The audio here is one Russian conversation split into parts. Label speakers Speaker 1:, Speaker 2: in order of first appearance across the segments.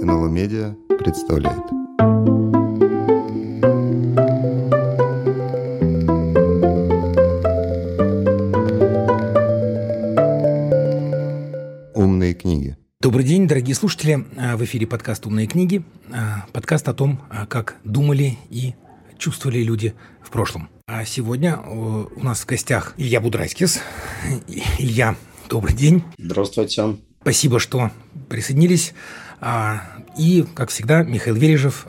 Speaker 1: НЛО Медиа представляет. Умные книги.
Speaker 2: Добрый день, дорогие слушатели. А, в эфире подкаст «Умные книги». А, подкаст о том, а, как думали и чувствовали люди в прошлом. А сегодня у нас в гостях Илья Будрайскис. Илья, добрый день.
Speaker 3: Здравствуйте.
Speaker 2: Спасибо, что присоединились. И, как всегда, Михаил Вережев,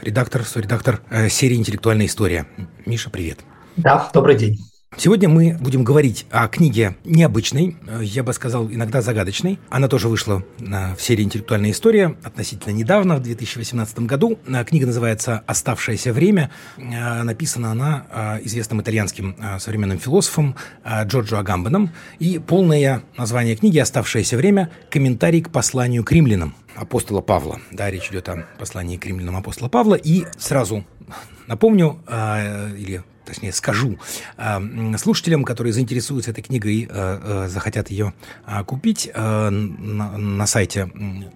Speaker 2: редактор, соредактор серии «Интеллектуальная история». Миша, привет.
Speaker 4: Да, добрый день.
Speaker 2: Сегодня мы будем говорить о книге необычной, я бы сказал, иногда загадочной. Она тоже вышла в серии «Интеллектуальная история» относительно недавно, в 2018 году. Книга называется «Оставшееся время». Написана она известным итальянским современным философом Джорджо Агамбеном. И полное название книги «Оставшееся время. Комментарий к посланию к римлянам» апостола Павла. Да, речь идет о послании к римлянам апостола Павла. И сразу напомню, или точнее скажу слушателям, которые заинтересуются этой книгой и э, э, захотят ее а, купить э, на сайте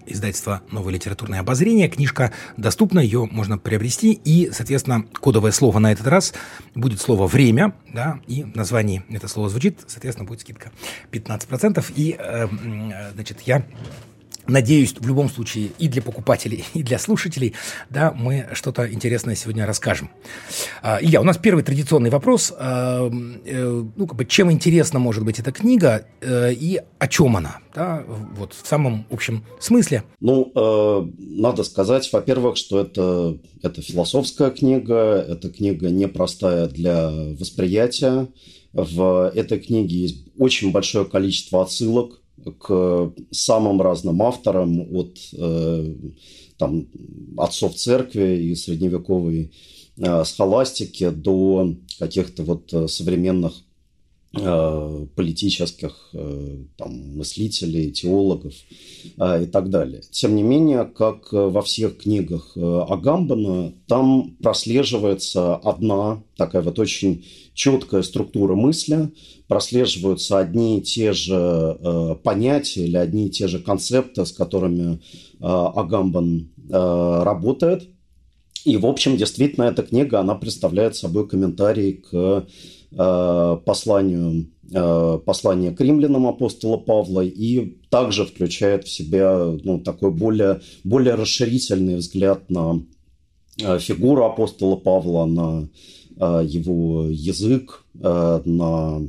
Speaker 2: издательства «Новое литературное обозрение». Книжка доступна, ее можно приобрести, и, соответственно, кодовое слово на этот раз будет слово «время», да, и в названии это слово звучит, соответственно, будет скидка 15%, и, значит, я Надеюсь, в любом случае и для покупателей, и для слушателей, да, мы что-то интересное сегодня расскажем. А, Илья, у нас первый традиционный вопрос. А, э, ну, как бы, чем интересна может быть эта книга э, и о чем она? Да, вот в самом общем смысле.
Speaker 3: Ну, э, надо сказать, во-первых, что это, это философская книга, это книга непростая для восприятия. В этой книге есть очень большое количество отсылок к самым разным авторам, от э, там, отцов церкви и средневековой э, схоластики до каких-то вот э, современных политических э, там, мыслителей, теологов э, и так далее. Тем не менее, как во всех книгах Агамбана, там прослеживается одна такая вот очень четкая структура мысли, прослеживаются одни и те же понятия или одни и те же концепты, с которыми Агамбан работает. И, в общем, действительно, эта книга, она представляет собой комментарий к Э, посланию, э, послание к римлянам апостола Павла и также включает в себя ну, такой более, более расширительный взгляд на э, фигуру апостола Павла, на его язык, на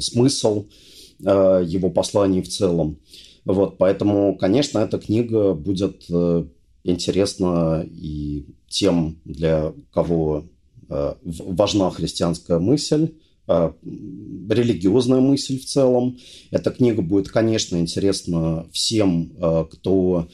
Speaker 3: смысл его посланий в целом. Вот, поэтому, конечно, эта книга будет интересна и тем, для кого Э, важна христианская мысль, э, религиозная мысль в целом. Эта книга будет, конечно, интересна всем, э, кто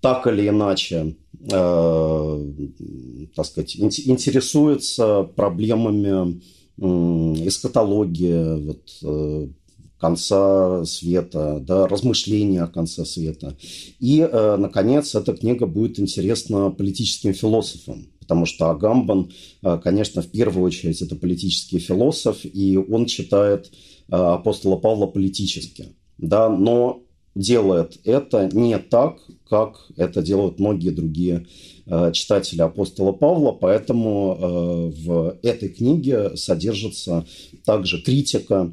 Speaker 3: так или иначе, так сказать, интересуется проблемами эскатологии, вот, конца света, да, размышления о конце света. И, наконец, эта книга будет интересна политическим философам, потому что Агамбан, э, конечно, в первую очередь это политический философ, и он читает э, апостола Павла политически, да, но делает это не так, как это делают многие другие э, читатели апостола Павла, поэтому в этой книге содержится также критика,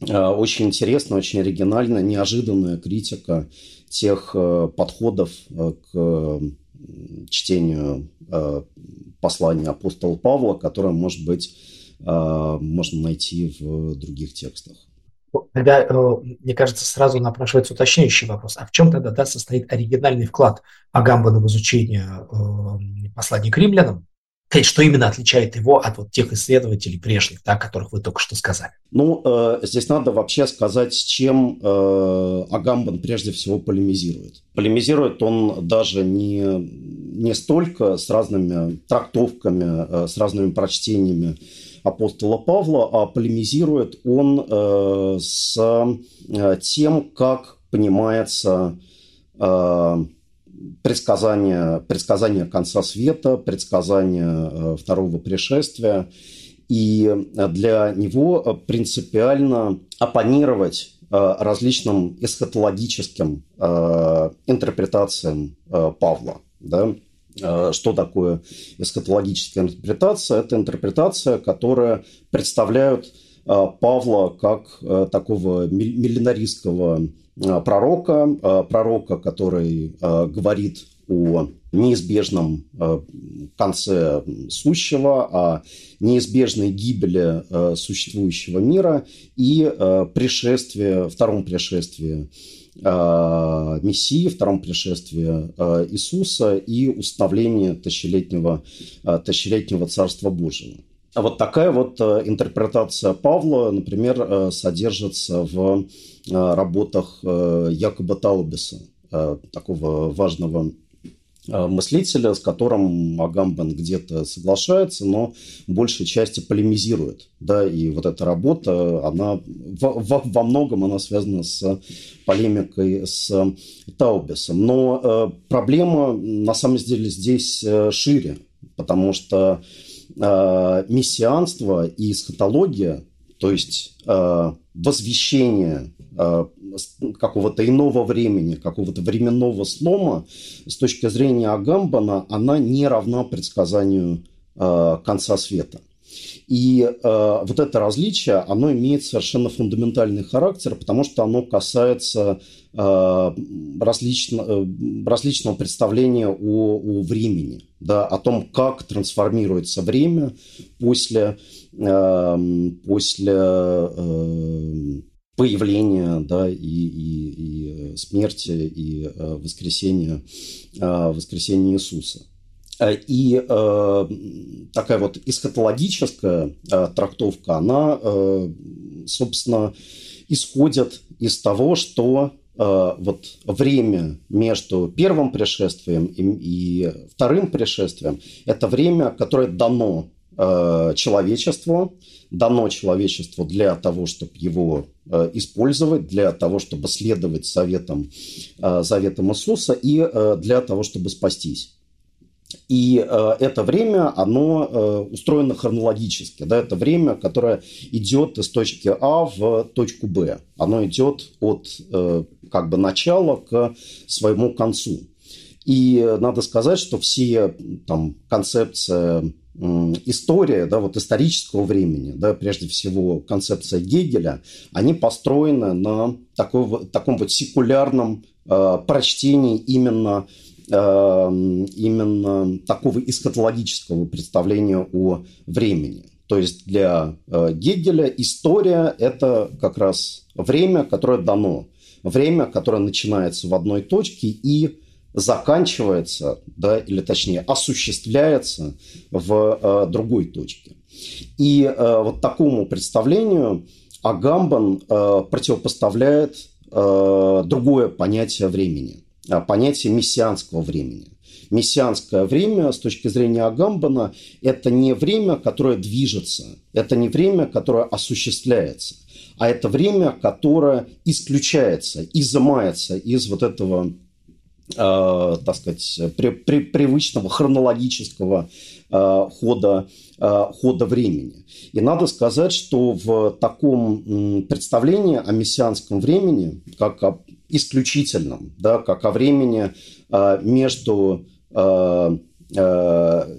Speaker 3: очень интересная, очень оригинальная, неожиданная критика тех подходов к чтению э, послания апостола Павла, которое, может быть, э, можно найти в других текстах.
Speaker 4: Тогда, э, мне кажется, сразу напрашивается уточняющий вопрос. А в чем тогда да, состоит оригинальный вклад Агамбана в изучение послания к римлянам? Что именно отличает его от вот тех исследователей прежних, да, о которых вы только что сказали?
Speaker 3: Ну, э, здесь надо вообще сказать, с чем э, Агамбан прежде всего полемизирует. Полемизирует он даже не, не столько с разными трактовками, э, с разными прочтениями апостола Павла, а полемизирует он э, с э, тем, как понимается э, предсказание, предсказание конца света, предсказание э, второго пришествия. И для него принципиально оппонировать различным эсхатологическим интерпретациям Павла. Да? Что такое эсхатологическая интерпретация? Это интерпретация, которая представляет Павла как такого миллинаристского пророка, пророка, который говорит о неизбежном э, конце сущего, о неизбежной гибели э, существующего мира и э, пришествии, втором пришествии Мессии, втором пришествии Иисуса и установлении тысячелетнего, тысячелетнего Царства Божьего. А вот такая вот интерпретация Павла, например, содержится в работах Якоба Таубиса, такого важного Э, мыслителя, с которым Агамбен где-то соглашается, но большей части полемизирует. Да, и вот эта работа, она во, во, многом она связана с полемикой с Таубисом. Но э, проблема на самом деле здесь э, шире, потому что э, мессианство и эсхатология, то есть э, возвещение э, какого-то иного времени, какого-то временного слома, с точки зрения Агамбана, она не равна предсказанию э, конца света. И э, вот это различие, оно имеет совершенно фундаментальный характер, потому что оно касается э, различно, э, различного представления о, о времени, да, о том, как трансформируется время после, э, после э, появления да, и, и, и смерти, и э, воскресения, э, воскресения Иисуса. Э, и э, такая вот эсхатологическая э, трактовка, она, собственно, исходит из того, что вот время между первым пришествием и, вторым пришествием – это время, которое дано человечеству, дано человечеству для того, чтобы его использовать, для того, чтобы следовать советам, э, заветам Иисуса и для того, чтобы спастись. И э, это время, оно э, устроено хронологически. Да? Это время, которое идет из точки А в точку Б. Оно идет от э, как бы начала к своему концу. И надо сказать, что все там, концепции история, да, вот исторического времени, да, прежде всего концепция Гегеля, они построены на такой, таком вот секулярном э, прочтении именно, э, именно такого эсхатологического представления о времени. То есть для э, Гегеля история – это как раз время, которое дано, время, которое начинается в одной точке и заканчивается, да, или точнее осуществляется в э, другой точке. И э, вот такому представлению Агамбан противопоставляет другое понятие времени, понятие мессианского времени. Мессианское время с точки зрения Агамбана – это не время, которое движется, это не время, которое осуществляется, а это время, которое исключается, изымается из вот этого э, так сказать, при, при, привычного хронологического э, хода, э, хода времени. И надо сказать, что в таком представлении о мессианском времени, как о исключительном, да, как о времени э, между э, э,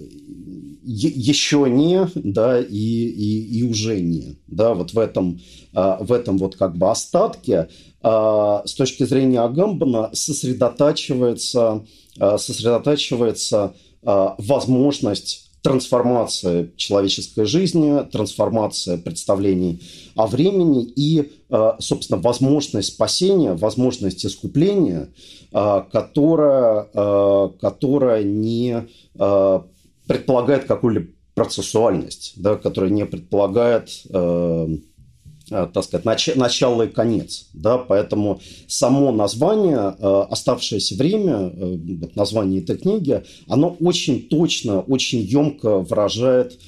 Speaker 3: еще не, да, и, и, и уже не, да, вот в этом, в этом вот как бы остатке а, с точки зрения Агамбана сосредотачивается, а, сосредотачивается а, возможность трансформации человеческой жизни, трансформация представлений о времени и, собственно, возможность спасения, возможность искупления, которая, которая не предполагает какую-либо процессуальность, да, которая не предполагает Э, так сказать, нач- начало и конец. Да? Поэтому само название, э, оставшееся время, э, название этой книги, оно очень точно, очень емко выражает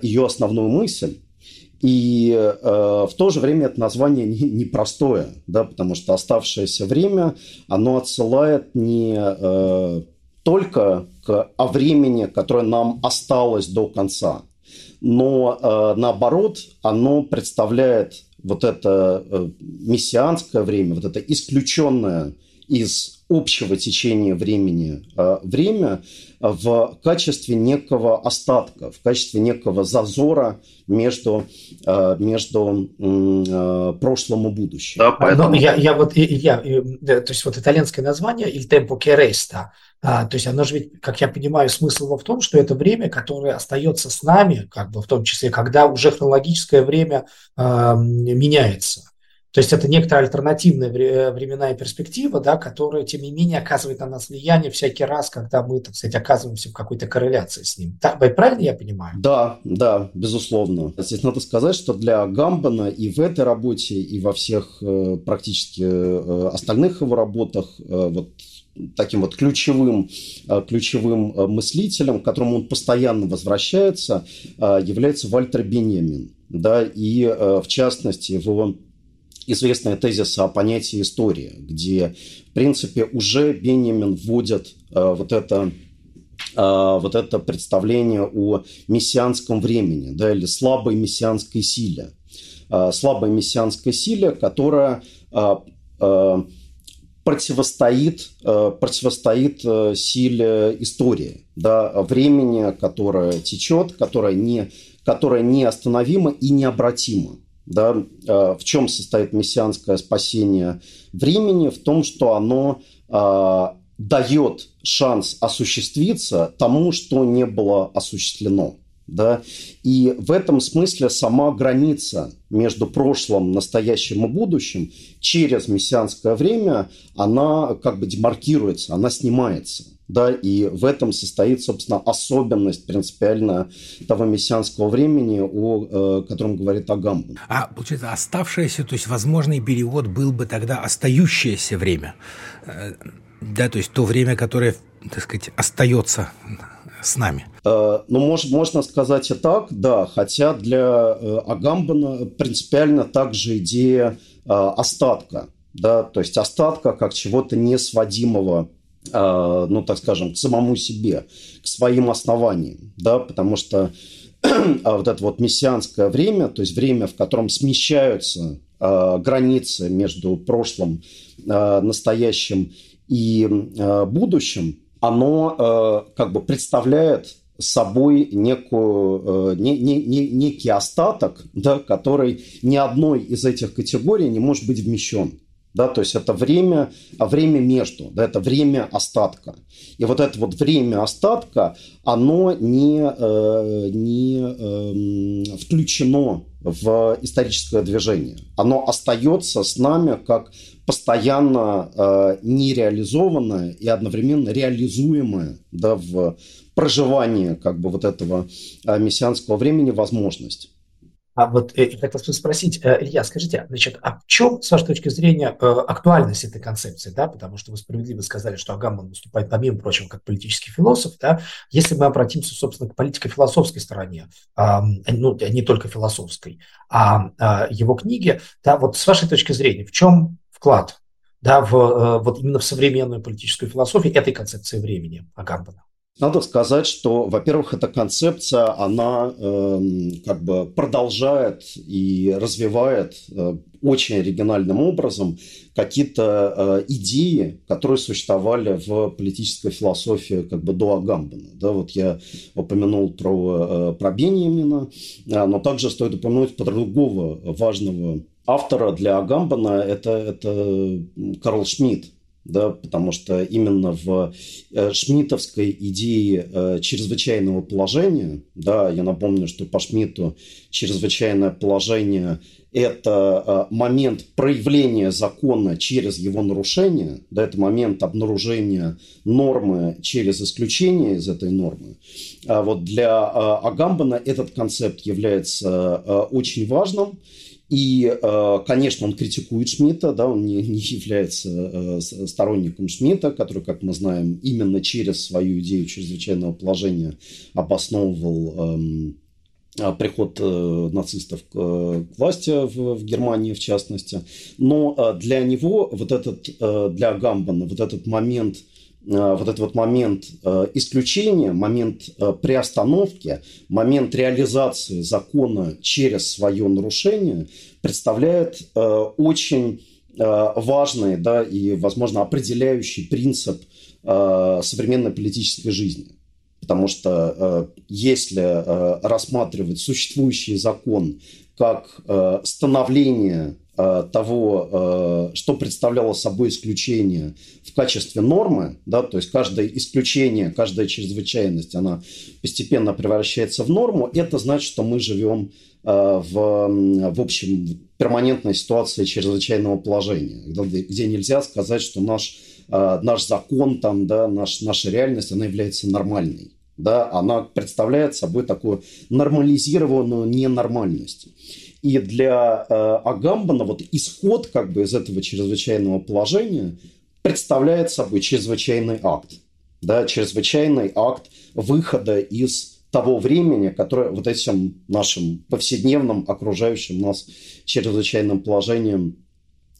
Speaker 3: ее основную мысль. И э, в то же время это название непростое, не, не да, потому что оставшееся время, оно отсылает не э, только к, о времени, которое нам осталось до конца, но э, наоборот, оно представляет вот это э, мессианское время, вот это исключенное из общего течения времени э, время в качестве некого остатка, в качестве некого зазора между, э, между прошлым и будущим. Да,
Speaker 4: поэтому... я, я вот, я, то есть вот итальянское название «Il tempo che resta», а, то есть оно же ведь, как я понимаю, смысл его в том, что это время, которое остается с нами, как бы в том числе, когда уже хронологическое время э, меняется. То есть это некоторая альтернативная временная перспектива, да, которая, тем не менее, оказывает на нас влияние всякий раз, когда мы, так сказать, оказываемся в какой-то корреляции с ним. Так, правильно я понимаю?
Speaker 3: Да, да, безусловно. Здесь надо сказать, что для Гамбана и в этой работе, и во всех э, практически э, остальных его работах э, вот таким вот ключевым, ключевым мыслителем, к которому он постоянно возвращается, является Вальтер Бенемин. Да, и в частности его известная тезиса о понятии истории, где, в принципе, уже Бенjamin вводит э, вот это э, вот это представление о мессианском времени, да, или слабой мессианской силе. Э, слабой мессианской силе, которая противостоит, противостоит силе истории, да, времени, которое течет, которое, не, которое неостановимо и необратимо. Да? А, в чем состоит мессианское спасение времени? В том, что оно а, дает шанс осуществиться тому, что не было осуществлено. Да? И в этом смысле сама граница между прошлым, настоящим и будущим через мессианское время, она как бы демаркируется, она снимается да, и в этом состоит, собственно, особенность принципиально того мессианского времени, о э, котором говорит Агамбан.
Speaker 2: А, получается, оставшееся, то есть возможный перевод был бы тогда остающееся время, э, да, то есть то время, которое, так сказать, остается с нами.
Speaker 3: Э, ну, может, можно сказать и так, да, хотя для Агамбана принципиально также идея остатка, да, то есть остатка как чего-то несводимого Э, ну, так скажем, к самому себе, к своим основаниям, да, потому что а вот это вот мессианское время, то есть время, в котором смещаются э, границы между прошлым, э, настоящим и будущим, оно как бы представляет собой некую, не, не, не, некий остаток, да, который ни одной из этих категорий не может быть вмещен да, то есть это время, а время между, да, это время остатка. И вот это вот время остатка, оно не, э, не э, включено в историческое движение. Оно остается с нами как постоянно э, нереализованное и одновременно реализуемое да, в проживании как бы вот этого э, мессианского времени возможность.
Speaker 4: А вот э, я хотел спросить, э, Илья, скажите, значит, а в чем, с вашей точки зрения, э, актуальность этой концепции, да, потому что вы справедливо сказали, что Агамон выступает, помимо прочего, как политический философ, да, если мы обратимся, собственно, к политико-философской стороне, ну, не только философской, а, а его книге, да, вот с вашей точки зрения, в чем вклад, да, в, вот именно в современную политическую философию этой концепции времени Агамбана?
Speaker 3: Надо сказать, что, во-первых, эта концепция, она э, как бы продолжает и развивает э, очень оригинальным образом какие-то э, идеи, которые существовали в политической философии как бы до Агамбена. Да, вот я упомянул про, э, про Беньямина, э, но также стоит упомянуть про другого важного автора для Агамбана, это, это Карл Шмидт, да, потому что именно в э, шмидтовской идее э, чрезвычайного положения, да, я напомню, что по Шмидту чрезвычайное положение – это э, момент проявления закона через его нарушение, да, это момент обнаружения нормы через исключение из этой нормы. А вот для Агамбана этот концепт является очень важным, и, э, конечно, он критикует Шмидта, да, он не, не является э, сторонником Шмидта, который, как мы знаем, именно через свою идею чрезвычайного положения обосновывал эм, а, приход э, нацистов к власти в, Германии, в частности. Но для него вот этот, для Гамбана, вот этот момент вот этот вот момент исключения, момент приостановки, момент реализации закона через свое нарушение представляет очень важный да, и, возможно, определяющий принцип современной политической жизни. Потому что если рассматривать существующий закон как становление Э, того, э, что представляло собой исключение в качестве нормы, да, то есть каждое исключение, каждая чрезвычайность, она постепенно превращается в норму, это значит, что мы живем э, в, в общем, перманентной ситуации чрезвычайного положения, где нельзя сказать, что наш, наш закон, там, да, наш, наша реальность, она является нормальной. Да, она представляет собой такую нормализированную ненормальность. И для э, Агамбана вот исход как бы из этого чрезвычайного положения представляет собой чрезвычайный акт. Да, чрезвычайный акт выхода из того времени, которое вот этим нашим повседневным окружающим нас чрезвычайным положением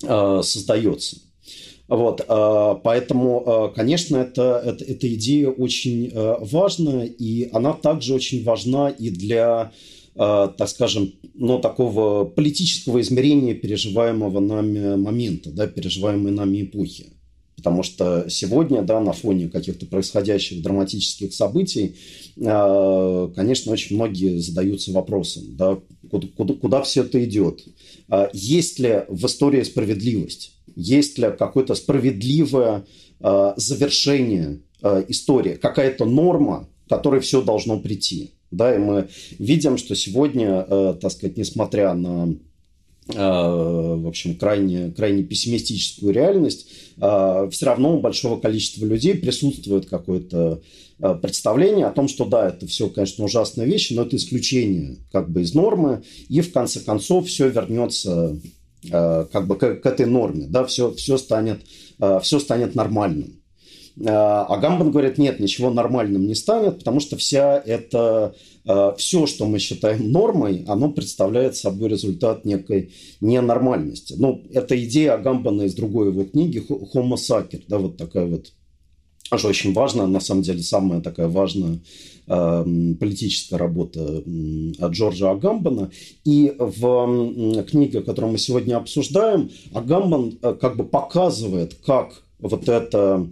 Speaker 3: э, создается. Вот, э, поэтому, э, конечно, это, это, эта идея очень э, важна, и она также очень важна и для так скажем, ну, такого политического измерения переживаемого нами момента, да, переживаемой нами эпохи. Потому что сегодня, да, на фоне каких-то происходящих драматических событий, э, конечно, очень многие задаются вопросом, да, куда, куда, куда все это идет. Э, есть ли в истории справедливость? Есть ли какое-то справедливое завершение истории? Какая-то норма, к которой все должно прийти? Да, и мы видим, что сегодня, э, так сказать, несмотря на э, в общем, крайне, крайне пессимистическую реальность, э, все равно у большого количества людей присутствует какое-то представление о том, что да, это все, конечно, ужасные вещи, но это исключение как бы из нормы, и в конце концов все вернется как бы к, к этой норме, да, все, все, станет, все станет нормальным. А, а Гамбан говорит, нет, ничего нормальным не станет, потому что вся это, а, все, что мы считаем нормой, оно представляет собой результат некой ненормальности. Ну, это идея Агамбана из другой его книги «Homo sacer», да, вот такая вот тоже очень важная, на самом деле, самая такая важная э, политическая работа Джорджа Агамбана. И в книге, которую мы сегодня обсуждаем, Агамбан э, как бы показывает, как вот это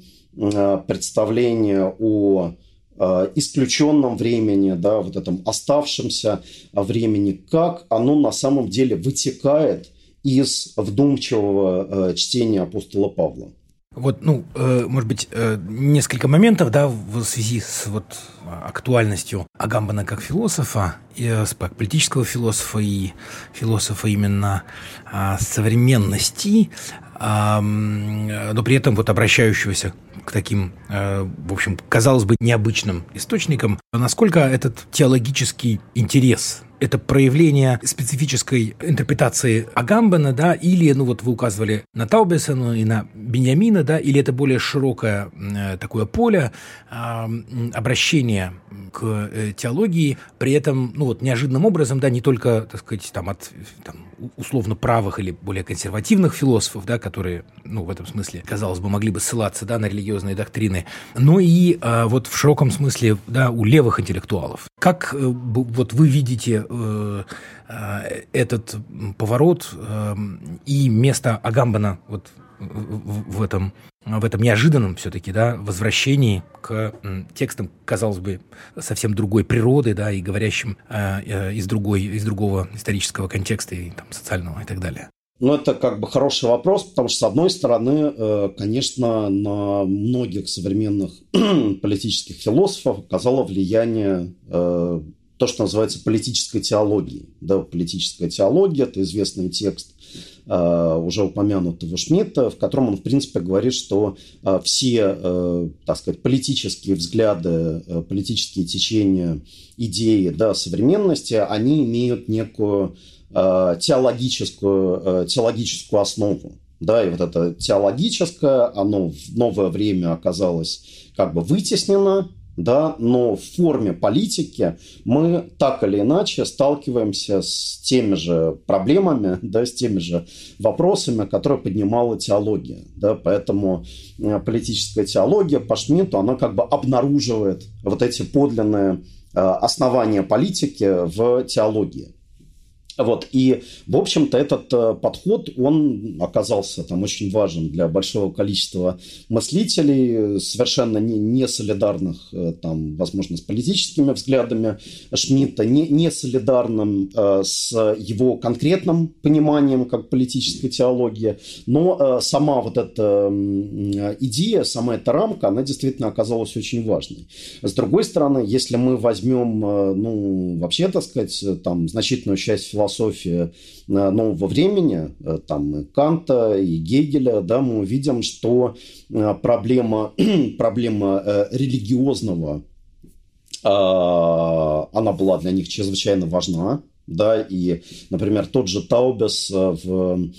Speaker 3: представление о э, исключенном времени, да, вот этом оставшемся времени, как оно на самом деле вытекает из вдумчивого э, чтения апостола Павла.
Speaker 2: Вот, ну, может быть, несколько моментов, да, в связи с вот актуальностью Агамбана как философа, как политического философа и философа именно современности но при этом вот обращающегося к таким, э, в общем, казалось бы, необычным источникам, насколько этот теологический интерес это проявление специфической интерпретации Агамбена, да, или, ну вот вы указывали на Таубесона и на Беньямина, да, или это более широкое э, такое поле э, обращения к э, теологии, при этом, ну вот неожиданным образом, да, не только, так сказать, там от там, условно правых или более консервативных философов, да, которые, ну в этом смысле, казалось бы, могли бы ссылаться, да, на религиозные доктрины, но и э, вот в широком смысле, да, у левых интеллектуалов. Как э, вот вы видите Э, э, этот поворот э, и место Агамбана вот в, этом в этом неожиданном все-таки, да, возвращении к текстам, казалось бы, совсем другой природы, да, и говорящим из, другой, из другого исторического контекста и там, социального и так далее.
Speaker 3: Ну, это как бы хороший вопрос, потому что, с одной стороны, конечно, на многих современных политических философов оказало влияние то, что называется политической теологией. Да, политическая теология – это известный текст э, уже упомянутого Шмидта, в котором он, в принципе, говорит, что э, все, э, так сказать, политические взгляды, э, политические течения, идеи да, современности, они имеют некую э, теологическую, э, теологическую основу. Да, и вот это теологическое, оно в новое время оказалось как бы вытеснено да, но в форме политики мы так или иначе сталкиваемся с теми же проблемами, да, с теми же вопросами, которые поднимала теология. Да, поэтому э, политическая теология по Шмидту, она как бы обнаруживает вот эти подлинные э, основания политики в теологии. Вот, и, в общем-то, этот э, подход, он оказался там очень важен для большого количества мыслителей, совершенно не, не солидарных, э, там, возможно, с политическими взглядами Шмидта, не, не солидарным э, с его конкретным пониманием как политической теологии, но э, сама вот эта э, идея, сама эта рамка, она действительно оказалась очень важной. С другой стороны, если мы возьмем, э, ну, вообще, так сказать, там, значительную часть философии, философии э, нового времени, э, там и Канта, и Гегеля, да, мы увидим, что э, проблема, проблема религиозного, она была для них чрезвычайно важна, да, и, например, тот же Таубес в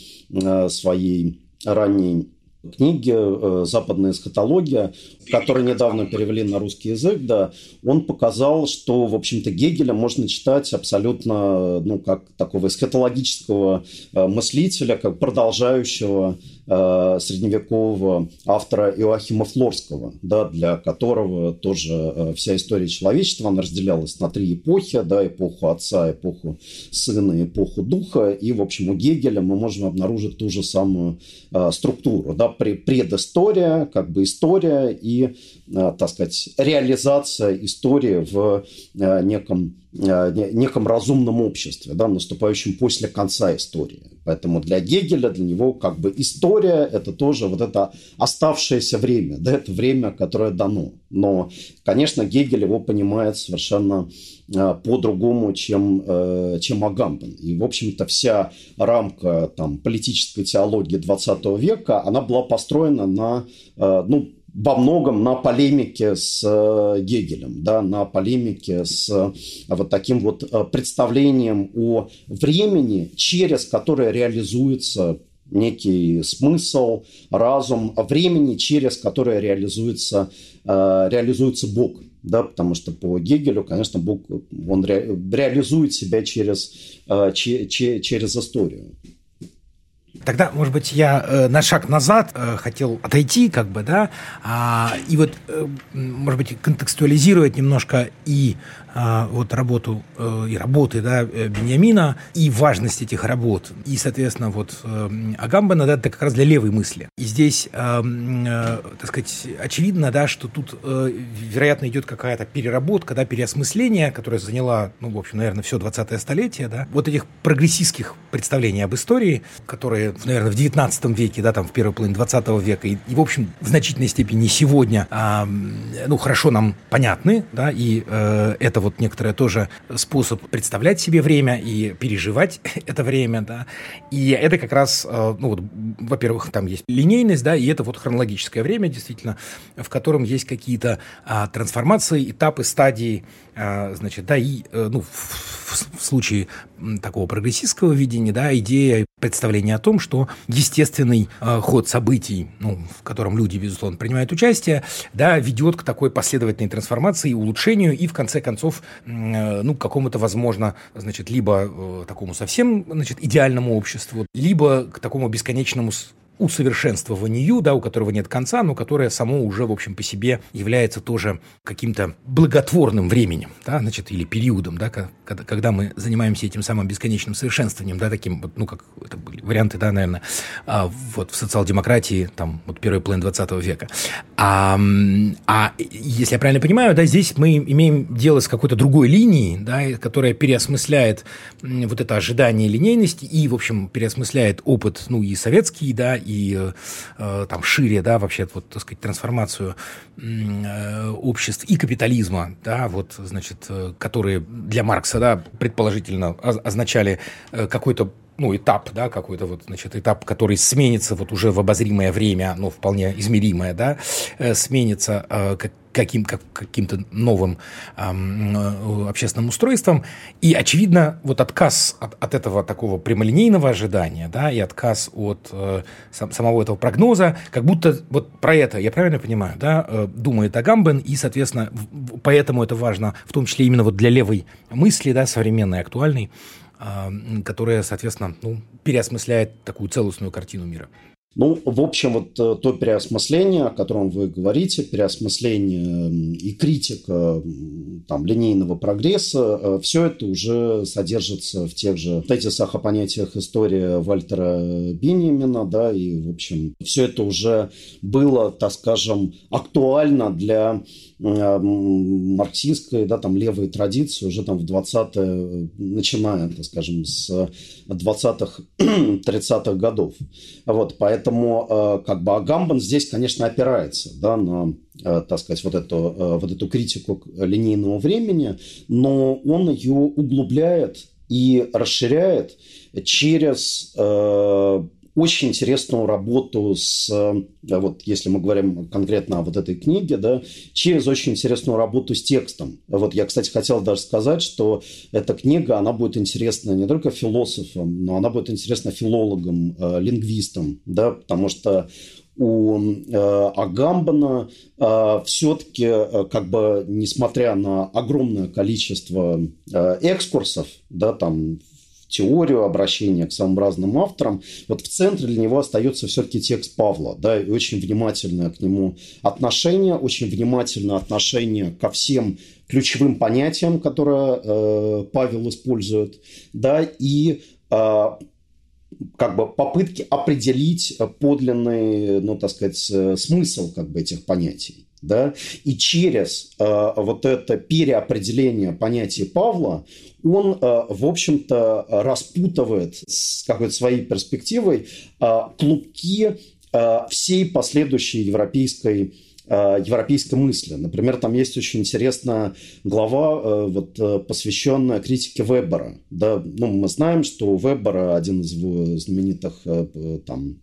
Speaker 3: своей ранней книге «Западная эсхатология», который недавно перевели на русский язык, да, он показал, что, в общем-то, Гегеля можно читать абсолютно, ну, как такого эсхатологического э, мыслителя, как продолжающего э, средневекового автора Иоахима Флорского, да, для которого тоже э, вся история человечества, она разделялась на три эпохи, да, эпоху отца, эпоху сына, эпоху духа, и, в общем, у Гегеля мы можем обнаружить ту же самую э, структуру, да, предыстория, как бы история и Э, так сказать, реализация истории в э, неком, неком разумном обществе, да, наступающем после конца истории. Поэтому для Гегеля, для него как бы история – это тоже вот это оставшееся время, да, это время, которое дано. Но, конечно, Гегель его понимает совершенно по-другому, чем, чем Агамбен. И, в общем-то, вся рамка там, политической теологии 20 века, она была построена на, ну, во многом на полемике с э, Гегелем, да, на полемике с э, вот таким вот э, представлением о времени, через которое реализуется некий смысл, разум, времени, через которое реализуется, реализуется Бог. Да, потому что по Гегелю, конечно, Бог он ре, реализует себя через, через историю.
Speaker 2: Тогда, может быть, я э, на шаг назад э, хотел отойти, как бы, да, а, и вот, э, может быть, контекстуализировать немножко и вот работу э, и работы да, э, Бениамина, и важность этих работ. И, соответственно, вот э, Агамбана, да, это как раз для левой мысли. И здесь, так сказать, очевидно, да, что тут, вероятно, идет какая-то переработка, да, переосмысление, которое заняло, ну, в общем, наверное, все 20-е столетие, да, вот этих прогрессистских представлений об истории, которые, наверное, в 19 веке, да, там, в первой половине 20 века, и, и в общем, в значительной степени сегодня, а, ну, хорошо нам понятны, да, и э, это вот некоторое тоже способ представлять себе время и переживать это время, да. И это как раз, э, ну вот, во-первых, там есть линейность, да, и это вот хронологическое время, действительно, в котором есть какие-то а, трансформации, этапы, стадии, значит, да, и, э, ну, в, в случае такого прогрессистского видения, да, идея представления о том, что естественный э, ход событий, ну, в котором люди, безусловно, принимают участие, да, ведет к такой последовательной трансформации, улучшению и, в конце концов, э, ну, к какому-то, возможно, значит, либо э, такому совсем, значит, идеальному обществу, либо к такому бесконечному усовершенствованию, да, у которого нет конца, но которое само уже, в общем, по себе является тоже каким-то благотворным временем, да, значит, или периодом, да, когда, когда мы занимаемся этим самым бесконечным совершенствованием, да, таким, вот, ну, как это были варианты, да, наверное, а, вот в социал-демократии, там, вот первый план 20 века. А, а если я правильно понимаю, да, здесь мы имеем дело с какой-то другой линией, да, которая переосмысляет вот это ожидание линейности и, в общем, переосмысляет опыт, ну, и советский, да, и э, там шире, да, вообще, вот, так сказать, трансформацию э, обществ и капитализма, да, вот, значит, э, которые для Маркса, да, предположительно означали какой-то ну, этап, да, какой-то вот, значит, этап, который сменится вот уже в обозримое время, ну, вполне измеримое, да, сменится как каким, как, каким-то новым э, общественным устройством. И, очевидно, вот отказ от, от этого такого прямолинейного ожидания, да, и отказ от э, сам, самого этого прогноза, как будто вот про это, я правильно понимаю, да, э, думает Агамбен, и, соответственно, в, поэтому это важно, в том числе именно вот для левой мысли, да, современной, актуальной, которая, соответственно, ну, переосмысляет такую целостную картину мира.
Speaker 3: Ну, в общем, вот э, то переосмысление, о котором вы говорите, переосмысление и критика там, линейного прогресса, э, все это уже содержится в тех же тезисах о понятиях истории Вальтера Бенемина, да, и, в общем, все это уже было, так скажем, актуально для марксистской, да, там, левой традиции уже там в 20-е, начиная, так скажем, с 20-х, 30-х годов. Вот, поэтому э, как бы Агамбан здесь, конечно, опирается, да, на э, так сказать, вот эту, вот эту критику линейного времени, но он ее углубляет и расширяет через очень интересную работу с, э, вот если мы говорим конкретно о вот этой книге, да, через очень интересную работу с текстом. Вот я, кстати, хотел даже сказать, что эта книга, она будет интересна не только философам, но она будет интересна филологам, э, лингвистам, да, потому что у э, Агамбана э, все-таки, э, как бы, несмотря на огромное количество э, экскурсов, да, там теорию обращения к самым разным авторам, вот в центре для него остается все-таки текст Павла, да, и очень внимательное к нему отношение, очень внимательное отношение ко всем ключевым понятиям, которые э, Павел использует, да, и э, как бы попытки определить подлинный, ну, так сказать, э, смысл как бы этих понятий да, и через э, вот это переопределение понятия Павла он, э, в общем-то, распутывает с какой-то своей перспективой э, клубки э, всей последующей европейской э, европейской мысли. Например, там есть очень интересная глава, э, вот, посвященная критике Вебера. Да, ну, мы знаем, что Вебера один из знаменитых там,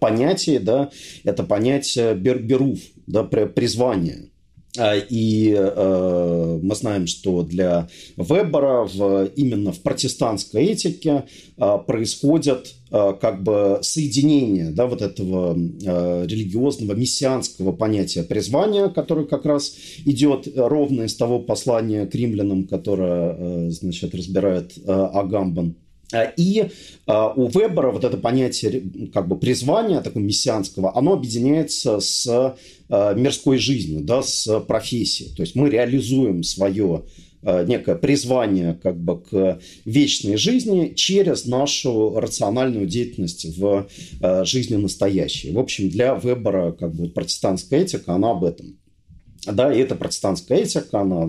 Speaker 3: понятий, да, это понятие берберуф, да, призвание. А, и э, мы знаем, что для Вебера в, именно в протестантской этике э, происходит э, как бы соединение да, вот этого э, религиозного мессианского понятия призвания, которое как раз идет ровно из того послания к римлянам, которое э, значит, разбирает э, Агамбан. И э, у Вебера вот это понятие как бы призвания такого мессианского, оно объединяется с э, мирской жизнью, да, с профессией. То есть мы реализуем свое э, некое призвание как бы к вечной жизни через нашу рациональную деятельность в жизни настоящей. В общем, для Вебера как бы протестантская этика, она об этом. Да, и эта протестантская этика, она,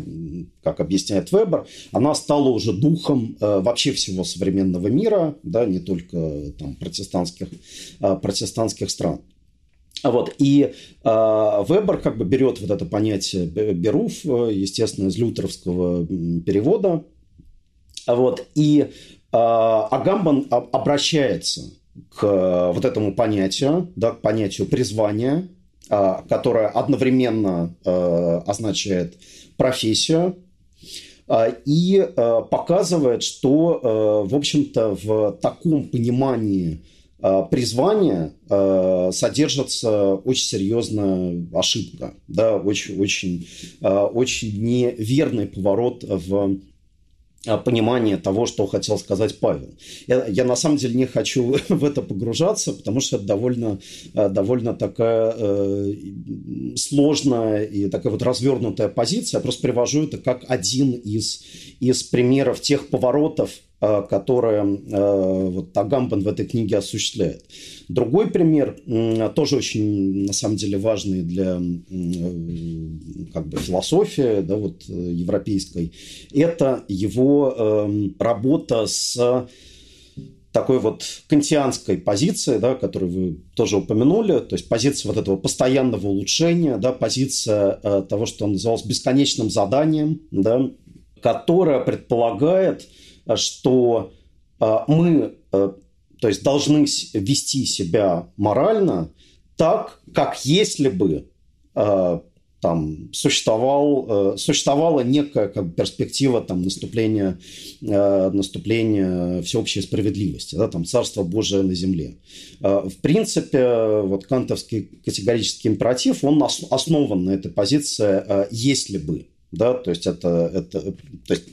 Speaker 3: как объясняет Вебер, она стала уже духом э, вообще всего современного мира, да, не только там, протестантских, э, протестантских стран. Вот, и э, Вебер как бы берет вот это понятие беруф, естественно, из лютеровского перевода, вот, и э, Агамбан обращается к вот этому понятию, да, к понятию призвания, которая одновременно а, означает профессию, а, и показывает, что, в общем-то, в таком понимании призвания содержится очень серьезная ошибка, да, очень, очень, очень неверный поворот в а, понимание того, что хотел сказать Павел. Я, я на самом деле не хочу в это погружаться, потому что это довольно, э, довольно такая э, сложная и такая вот развернутая позиция. Я просто привожу это как один из, из примеров тех поворотов, э, которые э, вот Агамбан в этой книге осуществляет. Другой пример, тоже очень, на самом деле, важный для э, как бы, философии да, вот, э, европейской, это его эм, работа с такой вот кантианской позиции, да, которую вы тоже упомянули, то есть позиция вот этого постоянного улучшения, да, позиция э, того, что он назывался бесконечным заданием, да, которая предполагает, что э, мы э, то есть должны вести себя морально так, как если бы э, там существовал, э, существовала некая как бы, перспектива там, наступления, э, наступления всеобщей справедливости, да, там, Царство Божие на земле. Э, в принципе, вот кантовский категорический императив, он ос- основан на этой позиции э, «если бы». да, то есть это, это то есть,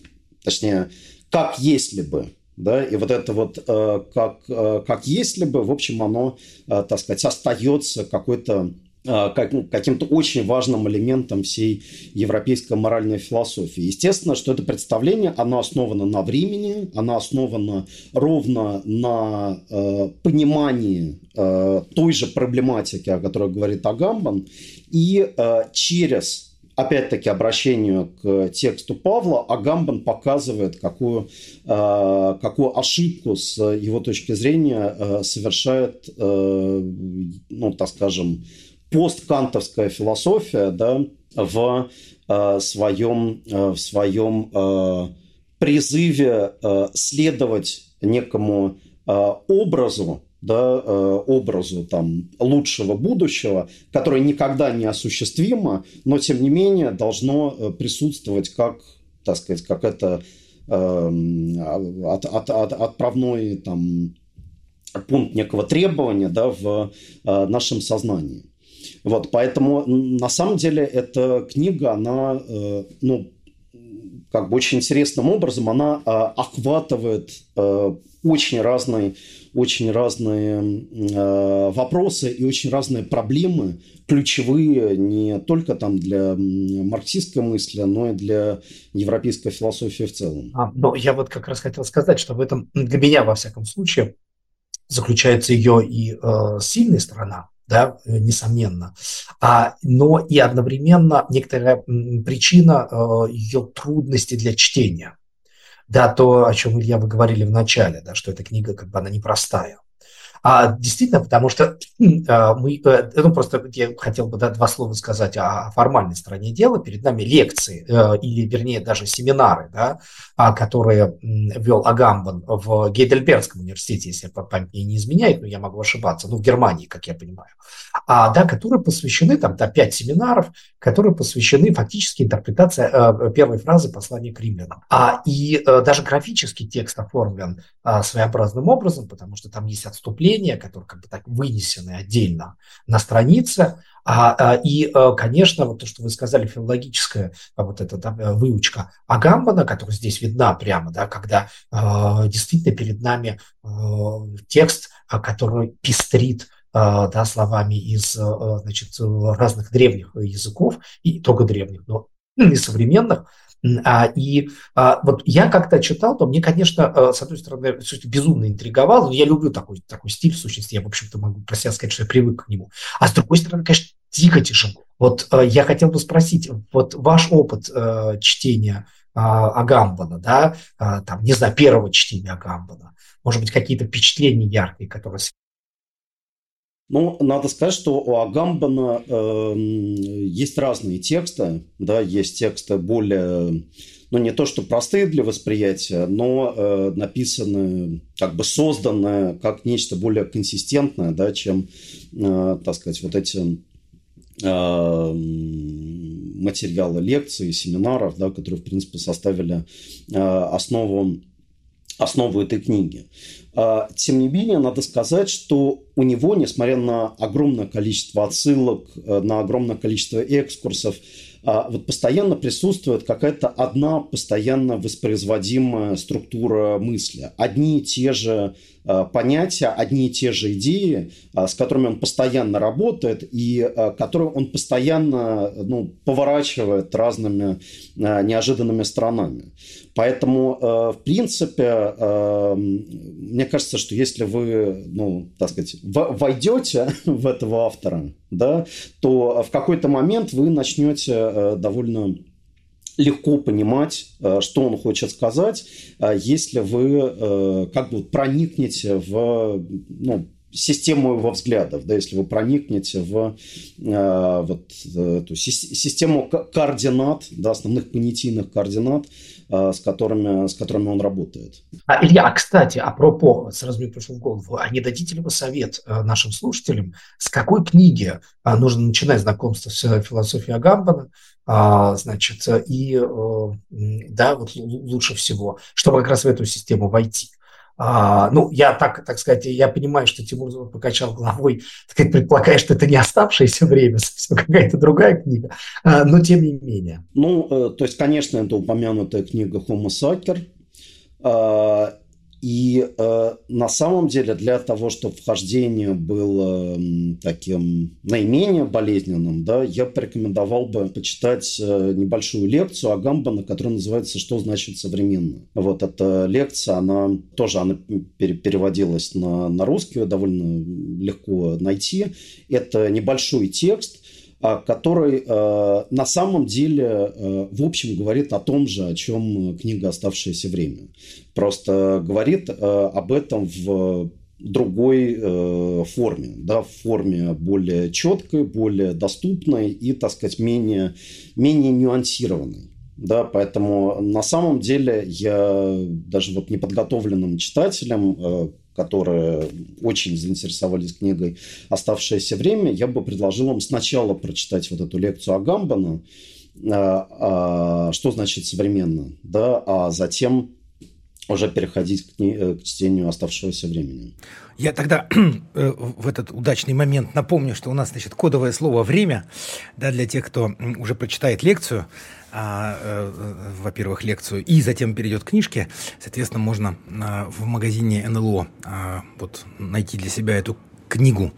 Speaker 3: точнее, как если бы, да, и вот это вот э, как, э, как если бы, в общем, оно, э, так сказать, остается какой-то э, ну, каким-то очень важным элементом всей европейской моральной философии. Естественно, что это представление, оно основано на времени, оно основано ровно на э, понимании э, той же проблематики, о которой говорит Агамбан, и э, через опять-таки обращению к тексту Павла, Агамбан показывает, какую, э, какую ошибку с его точки зрения э, совершает, э, ну, так скажем, посткантовская философия да, в своем, в своем призыве следовать некому образу, да, э, образу там, лучшего будущего, которое никогда не осуществимо, но тем не менее должно э, присутствовать как, так сказать, как это э, от, от, от, отправной там, пункт некого требования да, в э, нашем сознании. Вот, поэтому на самом деле эта книга, она, ну, как бы очень интересным образом, она охватывает очень разные очень разные э, вопросы и очень разные проблемы, ключевые не только там для марксистской мысли, но и для европейской философии в целом.
Speaker 4: А, но я вот как раз хотел сказать, что в этом, для меня во всяком случае, заключается ее и э, сильная сторона, да, э, несомненно, а, но и одновременно некоторая причина э, ее трудности для чтения да, то, о чем, Илья, вы говорили в начале, да, что эта книга как бы она непростая. А действительно, потому что а, мы, э, ну просто я хотел бы да, два слова сказать о формальной стороне дела. Перед нами лекции, э, или вернее даже семинары, да, а, которые вел Агамбан в Гейдельбергском университете, если память не изменяет, но я могу ошибаться, ну в Германии, как я понимаю, а, да, которые посвящены, там, да, пять семинаров, которые посвящены фактически интерпретации э, первой фразы послания к римлянам. А, и даже графический текст оформлен своеобразным образом, потому что там есть отступление определения, которые как бы так вынесены отдельно на странице. А, а, и, э, конечно, вот то, что вы сказали, филологическая а, вот эта да, выучка Агамбана, которая здесь видна прямо, да, когда э, действительно перед нами э, текст, который пестрит да, словами из значит, разных древних языков, и только древних, но и современных, а, и а, вот я как-то читал, то мне, конечно, э, с одной стороны, безумно интриговало, я люблю такой, такой стиль, в сущности, я, в общем-то, могу про себя сказать, что я привык к нему. А с другой стороны, конечно, дико тяжело. Вот э, я хотел бы спросить, вот ваш опыт э, чтения Агамбана, да, там, не знаю, первого чтения Агамбана, может быть, какие-то впечатления яркие, которые
Speaker 3: ну, надо сказать, что у Агамбана э, есть разные тексты, да, есть тексты более, ну, не то что простые для восприятия, но э, написаны, как бы созданы как нечто более консистентное, да, чем, э, так сказать, вот эти э, материалы лекций, семинаров, да, которые, в принципе, составили э, основу, основу этой книги. А, тем не менее, надо сказать, что у него, несмотря на огромное количество отсылок, э, на огромное количество экскурсов, а, вот постоянно присутствует какая-то одна постоянно воспроизводимая структура мысли. Одни и те же понятия, одни и те же идеи, с которыми он постоянно работает и которые он постоянно ну, поворачивает разными неожиданными сторонами. Поэтому, э, в принципе, э, мне кажется, что если вы, ну, так сказать, войдете в этого автора, да, то в какой-то момент вы начнете э, довольно легко понимать, что он хочет сказать, если вы как бы проникнете в ну, систему его взглядов, да, если вы проникнете в э, вот эту систему координат, да, основных понятийных координат, э, с, которыми, с которыми он работает.
Speaker 4: А, Илья, а кстати, апропо, сразу мне пришло в голову, а не дадите ли вы совет э, нашим слушателям, с какой книги э, нужно начинать знакомство с философией Агамбана, значит, и, э, да, вот лучше всего, чтобы как раз в эту систему войти? А, ну, я так, так сказать, я понимаю, что Тимур покачал головой, так сказать, предполагая, что это не оставшееся время, совсем какая-то другая книга, а, но тем не менее.
Speaker 3: Ну, э, то есть, конечно, это упомянутая книга Homo Sacer, а, и э, на самом деле для того, чтобы вхождение было таким наименее болезненным, да, я порекомендовал бы почитать э, небольшую лекцию Агамбана, которая называется «Что значит современно?». Вот эта лекция, она тоже она переводилась на, на русский, довольно легко найти. Это небольшой текст, который э, на самом деле, э, в общем, говорит о том же, о чем книга «Оставшееся время». Просто говорит э, об этом в другой э, форме, да, в форме более четкой, более доступной и, так сказать, менее, менее нюансированной. Да, поэтому на самом деле я даже вот неподготовленным читателям э, которые очень заинтересовались книгой «Оставшееся время», я бы предложил вам сначала прочитать вот эту лекцию Агамбана, а, что значит современно, да, а затем уже переходить к, кни- к чтению оставшегося времени.
Speaker 2: Я тогда э, в этот удачный момент напомню, что у нас, значит, кодовое слово «время», да, для тех, кто уже прочитает лекцию, а, э, во-первых, лекцию, и затем перейдет к книжке, соответственно, можно а, в магазине НЛО а, вот, найти для себя эту книгу.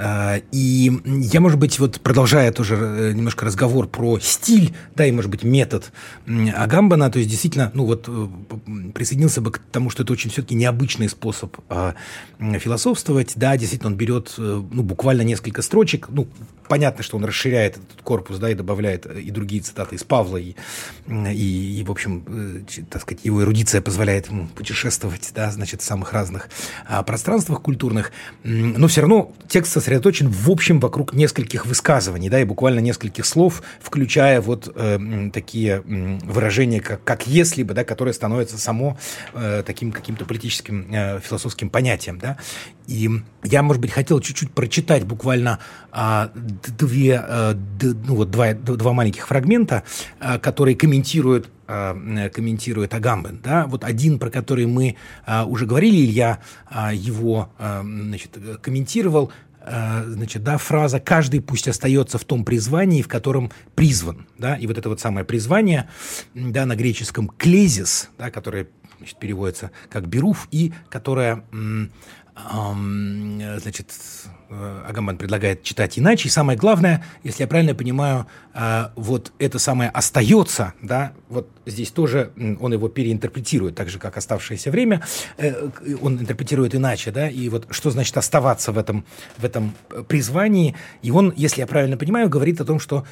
Speaker 2: А, и я, может быть, вот продолжая тоже э, немножко разговор про стиль, да, и, может быть, метод Агамбана, то есть действительно, ну вот э, присоединился бы к тому, что это очень все-таки необычный способ а, философствовать, да, действительно, он берет, э, ну, буквально несколько строчек, ну, понятно, что он расширяет этот корпус, да, и добавляет и другие цитаты из Павла, и, и, и в общем, так сказать, его эрудиция позволяет ему путешествовать, да, значит, в самых разных а, пространствах культурных, но все равно текст сосредоточен в общем вокруг нескольких высказываний, да, и буквально нескольких слов, включая вот э, такие э, выражения, как, как если бы, да, которые становятся само э, таким каким-то политическим э, философским понятием, да. И я, может быть, хотел чуть-чуть прочитать буквально э, две, э, д, ну вот два, два маленьких фрагмента, э, которые комментируют э, комментирует Агамбен. Да? Вот один, про который мы а, уже говорили, Илья а, его а, значит, комментировал, значит, да, фраза «каждый пусть остается в том призвании, в котором призван». Да? И вот это вот самое призвание да, на греческом «клезис», да, которое значит, переводится как «берув», и которое значит, э, Агамбан предлагает читать иначе. И самое главное, если я правильно понимаю, э, вот это самое остается, да, вот здесь тоже он его переинтерпретирует, так же, как оставшееся время, э, он интерпретирует иначе, да, и вот что значит оставаться в этом, в этом призвании. И он, если я правильно понимаю, говорит о том, что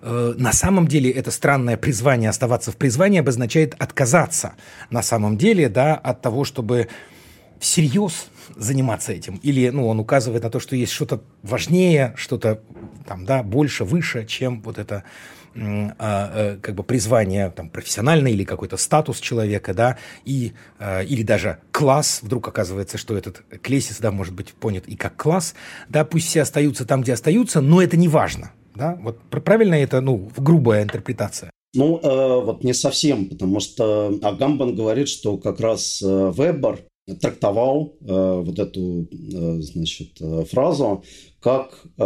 Speaker 2: на самом деле это странное призвание, оставаться в призвании обозначает отказаться на самом деле, да, от того, чтобы всерьез заниматься этим. Или ну, он указывает на то, что есть что-то важнее, что-то там, да, больше, выше, чем вот это а, а, как бы призвание там, профессиональное или какой-то статус человека, да, и, а, или даже класс, вдруг оказывается, что этот клесис, да, может быть понят и как класс, да, пусть все остаются там, где остаются, но это не важно, да, вот правильно это, ну, грубая интерпретация?
Speaker 3: Ну, э, вот не совсем, потому что Агамбан говорит, что как раз э, Вебер трактовал э, вот эту э, значит, э, фразу как э,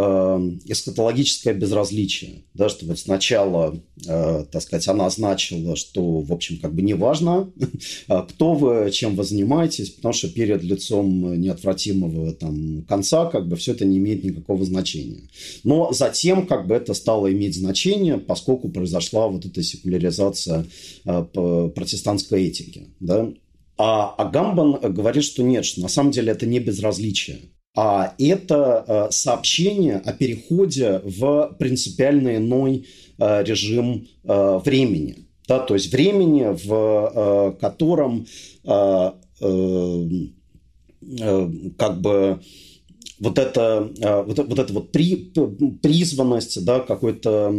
Speaker 3: эскатологическое безразличие. Да, что вот сначала, э, так сказать, она означила, что, в общем, как бы неважно, кто вы, чем вы занимаетесь, потому что перед лицом неотвратимого там, конца как бы все это не имеет никакого значения. Но затем как бы это стало иметь значение, поскольку произошла вот эта секуляризация э, протестантской этики. Да? А Агамбан говорит, что нет, что на самом деле это не безразличие, а это э, сообщение о переходе в принципиально иной э, режим э, времени. Да, то есть времени, в котором как бы вот это вот, вот это вот при, призванность, да, какой-то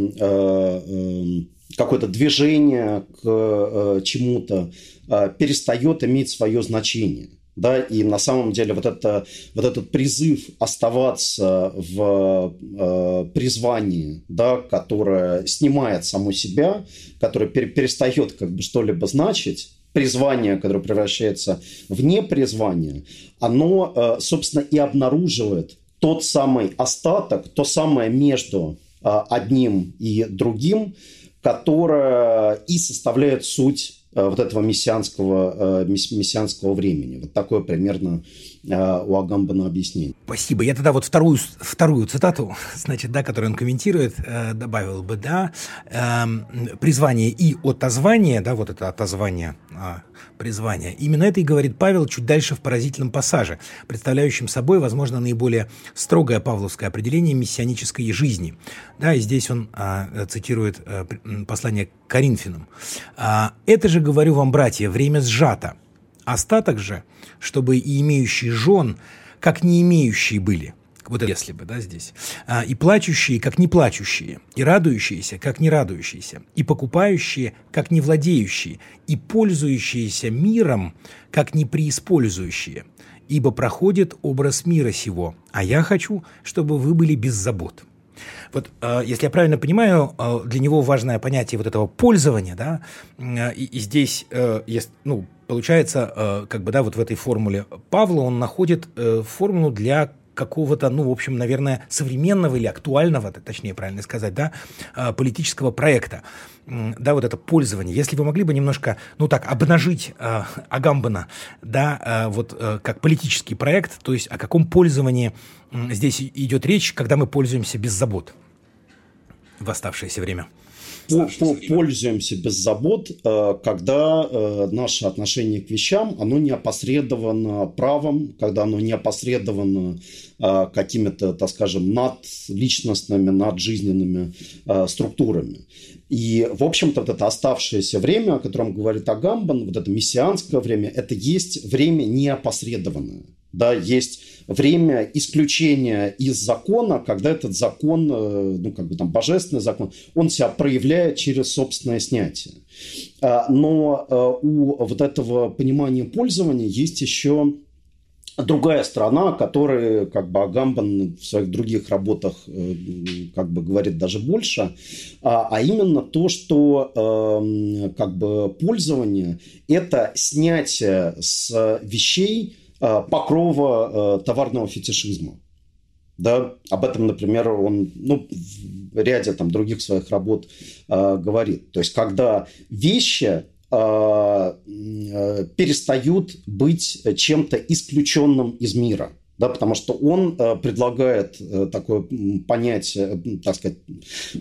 Speaker 3: какое-то движение к чему-то, Э, перестает иметь свое значение. Да, и на самом деле вот, это, вот этот призыв оставаться в э, призвании, да, которое снимает саму себя, которое пер, перестает как бы что-либо значить, призвание, которое превращается в непризвание, оно, э, собственно, и обнаруживает тот самый остаток, то самое между э, одним и другим, которое и составляет суть Э, вот этого мессианского, э, мессианского времени. Вот такое примерно э, у Агамбана объяснение.
Speaker 2: Спасибо. Я тогда вот вторую, вторую цитату, значит, да, которую он комментирует, добавил бы, да, эм, призвание и отозвание, да, вот это отозвание а, призвания. Именно это и говорит Павел чуть дальше в поразительном пассаже, представляющем собой, возможно, наиболее строгое павловское определение мессианической жизни. Да, и здесь он а, цитирует а, послание к Коринфянам. А, «Это же, говорю вам, братья, время сжато. Остаток же, чтобы и имеющие жен, как не имеющие были, вот если бы, да, здесь. А, и плачущие, как не плачущие, и радующиеся, как не радующиеся, и покупающие, как не владеющие, и пользующиеся миром, как не преиспользующие. Ибо проходит образ мира сего, а я хочу, чтобы вы были без забот». Вот, э, если я правильно понимаю, э, для него важное понятие вот этого пользования, да, э, и, и здесь, есть, ну, получается, как бы, да, вот в этой формуле Павла он находит формулу для какого-то, ну, в общем, наверное, современного или актуального, точнее правильно сказать, да, а, политического проекта. Да, вот это пользование. Если вы могли бы немножко, ну так, обнажить э, Агамбана, да, э, вот э, как политический проект, то есть о каком пользовании э, здесь идет речь, когда мы пользуемся без забот в оставшееся время
Speaker 3: пользуемся без забот, э, когда э, наше отношение к вещам, оно не опосредовано правом, когда оно не опосредовано э, какими-то, так скажем, надличностными, наджизненными структурами. И, в общем-то, вот это оставшееся время, о котором говорит Агамбан, вот это мессианское время, это есть время неопосредованное. Да, есть время исключения из закона, когда этот закон, э, ну, как бы там божественный закон, он себя проявляет через собственное снятие. А, но э, у вот этого понимания пользования есть еще другая сторона, о которой как бы Агамбан в своих других работах э, как бы говорит даже больше, а, а именно то, что эм, как бы пользование – это снятие с вещей Э, покрова э, товарного фетишизма. Да, об этом, например, он ну, в ряде там, других своих работ э, говорит. То есть, когда вещи э, э, перестают быть чем-то исключенным из мира – да, потому что он э, предлагает э, такое понятие, э, так сказать,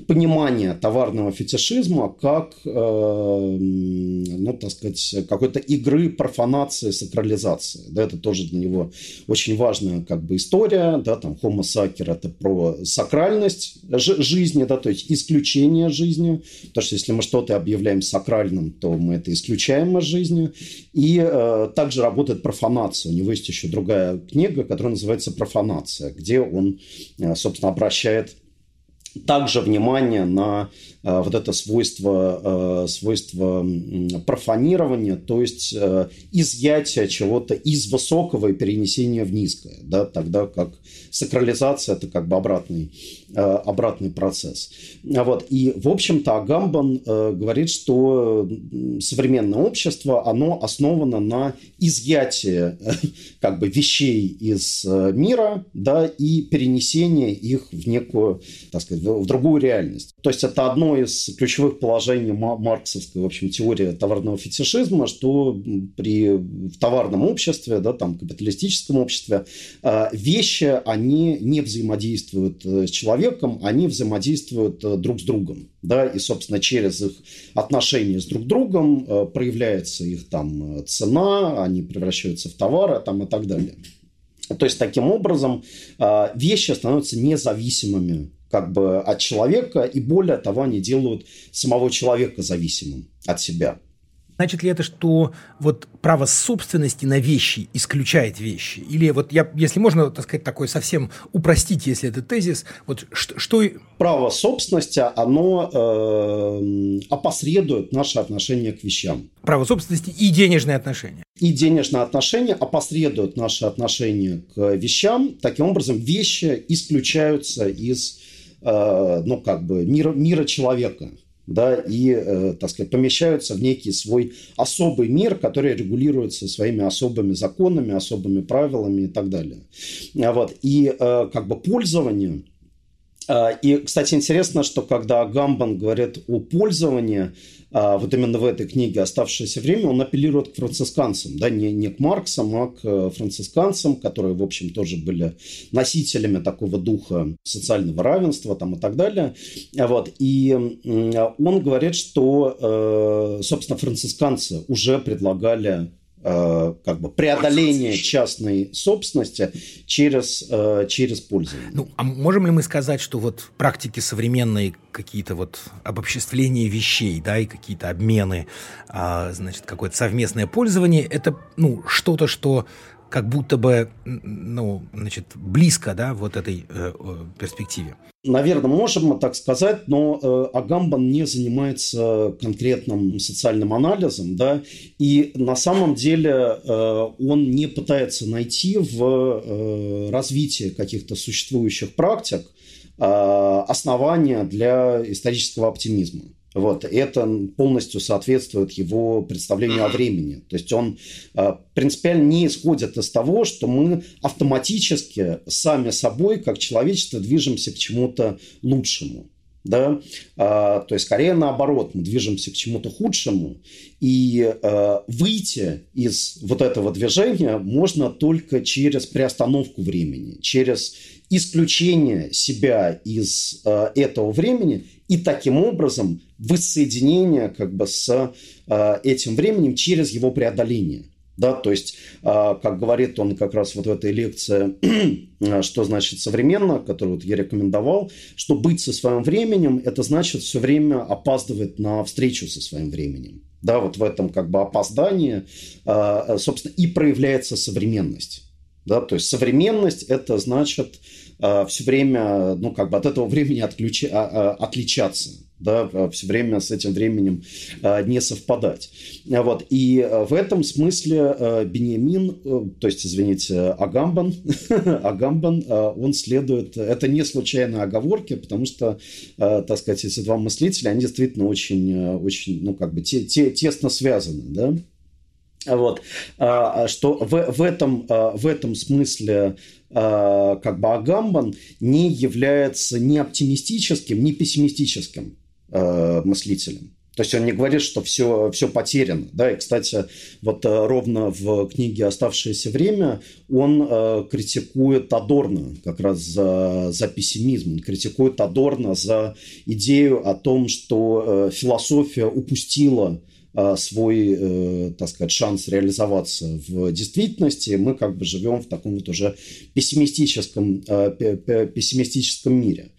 Speaker 3: понимание товарного фетишизма как, ну, так сказать, какой-то игры профанации, сакрализации. Да, это тоже для него очень важная как бы история, да, там Homo sacer это про сакральность жизни, да, то есть исключение жизни, потому что если мы что-то объявляем сакральным, то мы это исключаем из жизни, и э, также работает профанация. У него есть еще другая книга, которая называется «Профанация», где он, э, собственно, обращает также внимание на вот это свойство, э, свойство профанирования, то есть э, изъятие чего-то из высокого и перенесения в низкое, да, тогда как сакрализация – это как бы обратный, э, обратный процесс. Вот. И, в общем-то, Агамбан э, говорит, что современное общество, оно основано на изъятии как бы вещей из э, мира да, и перенесении их в некую, так сказать, в другую реальность. То есть это одно из ключевых положений марксовской, в общем, теории товарного фетишизма, что при в товарном обществе, да, там, капиталистическом обществе, вещи, они не взаимодействуют э, с человеком, они взаимодействуют э, друг с другом. Да, и, собственно, через их отношения с друг другом э, проявляется их там цена, они превращаются в товары там, и так далее. То есть, таким образом, вещи становятся независимыми как бы от человека, и более того, они делают самого человека зависимым от себя.
Speaker 2: Значит ли это, что вот право собственности на вещи исключает вещи? Или вот я, если можно, так сказать, такой совсем упростить, если это тезис, вот что... что...
Speaker 3: Право собственности, оно э, опосредует наше отношение к вещам.
Speaker 2: Право собственности и денежные отношения.
Speaker 3: И денежные отношения опосредуют наше отношение к вещам. Таким образом, вещи исключаются из, ну, как бы, мира, мира человека да, и, э, так сказать, помещаются в некий свой особый мир, который регулируется своими особыми законами, особыми правилами и так далее. Вот. И э, как бы пользование и, кстати, интересно, что когда Гамбан говорит о пользовании, а, вот именно в этой книге «Оставшееся время» он апеллирует к францисканцам, да, не, не к Марксам, а к францисканцам, которые, в общем, тоже были носителями такого духа социального равенства там, и так далее. Вот. И он говорит, что, э, собственно, францисканцы уже предлагали как бы преодоление частной собственности через, э, через пользование.
Speaker 2: Ну, а можем ли мы сказать, что вот практики современные, какие-то вот обобществления вещей, да, и какие-то обмены, а, значит, какое-то совместное пользование, это, ну, что-то, что как будто бы, ну, значит, близко, да, вот этой э, перспективе.
Speaker 3: Наверное, можем мы так сказать, но э, Агамбан не занимается конкретным социальным анализом, да, и на самом деле э, он не пытается найти в э, развитии каких-то существующих практик э, основания для исторического оптимизма. Вот, это полностью соответствует его представлению о времени. То есть он э, принципиально не исходит из того, что мы автоматически сами собой, как человечество, движемся к чему-то лучшему. Да? А, то есть, скорее наоборот, мы движемся к чему-то худшему, и а, выйти из вот этого движения можно только через приостановку времени, через исключение себя из а, этого времени и таким образом воссоединение как бы с э, этим временем через его преодоление. Да, то есть, э, как говорит он как раз вот в этой лекции, э, что значит современно, которую вот я рекомендовал, что быть со своим временем, это значит все время опаздывать на встречу со своим временем. Да, вот в этом как бы опоздании, собственно, и проявляется современность. Да, то есть современность это значит э, все время, ну, как бы от этого времени отключи, э, отличаться да, все время с этим временем э, не совпадать. Вот. И в этом смысле э, Бениамин, э, то есть, извините, Агамбан, Агамбан, он следует, это не случайные оговорки, потому что, так сказать, эти два мыслителя, они действительно очень, очень ну, как бы те, те, тесно связаны, да, вот, а, а, что в, в, этом, а, в этом смысле как бы Агамбан не является ни оптимистическим, ни пессимистическим мыслителем. То есть он не говорит, что все, все потеряно. Да? И, кстати, вот ровно в книге «Оставшееся время» он критикует Адорна как раз за, за пессимизм. Он критикует Адорна за идею о том, что э, философия упустила свой, э, так сказать, шанс реализоваться в действительности, мы как бы живем в таком вот уже пессимистическом, э, пессимистическом мире.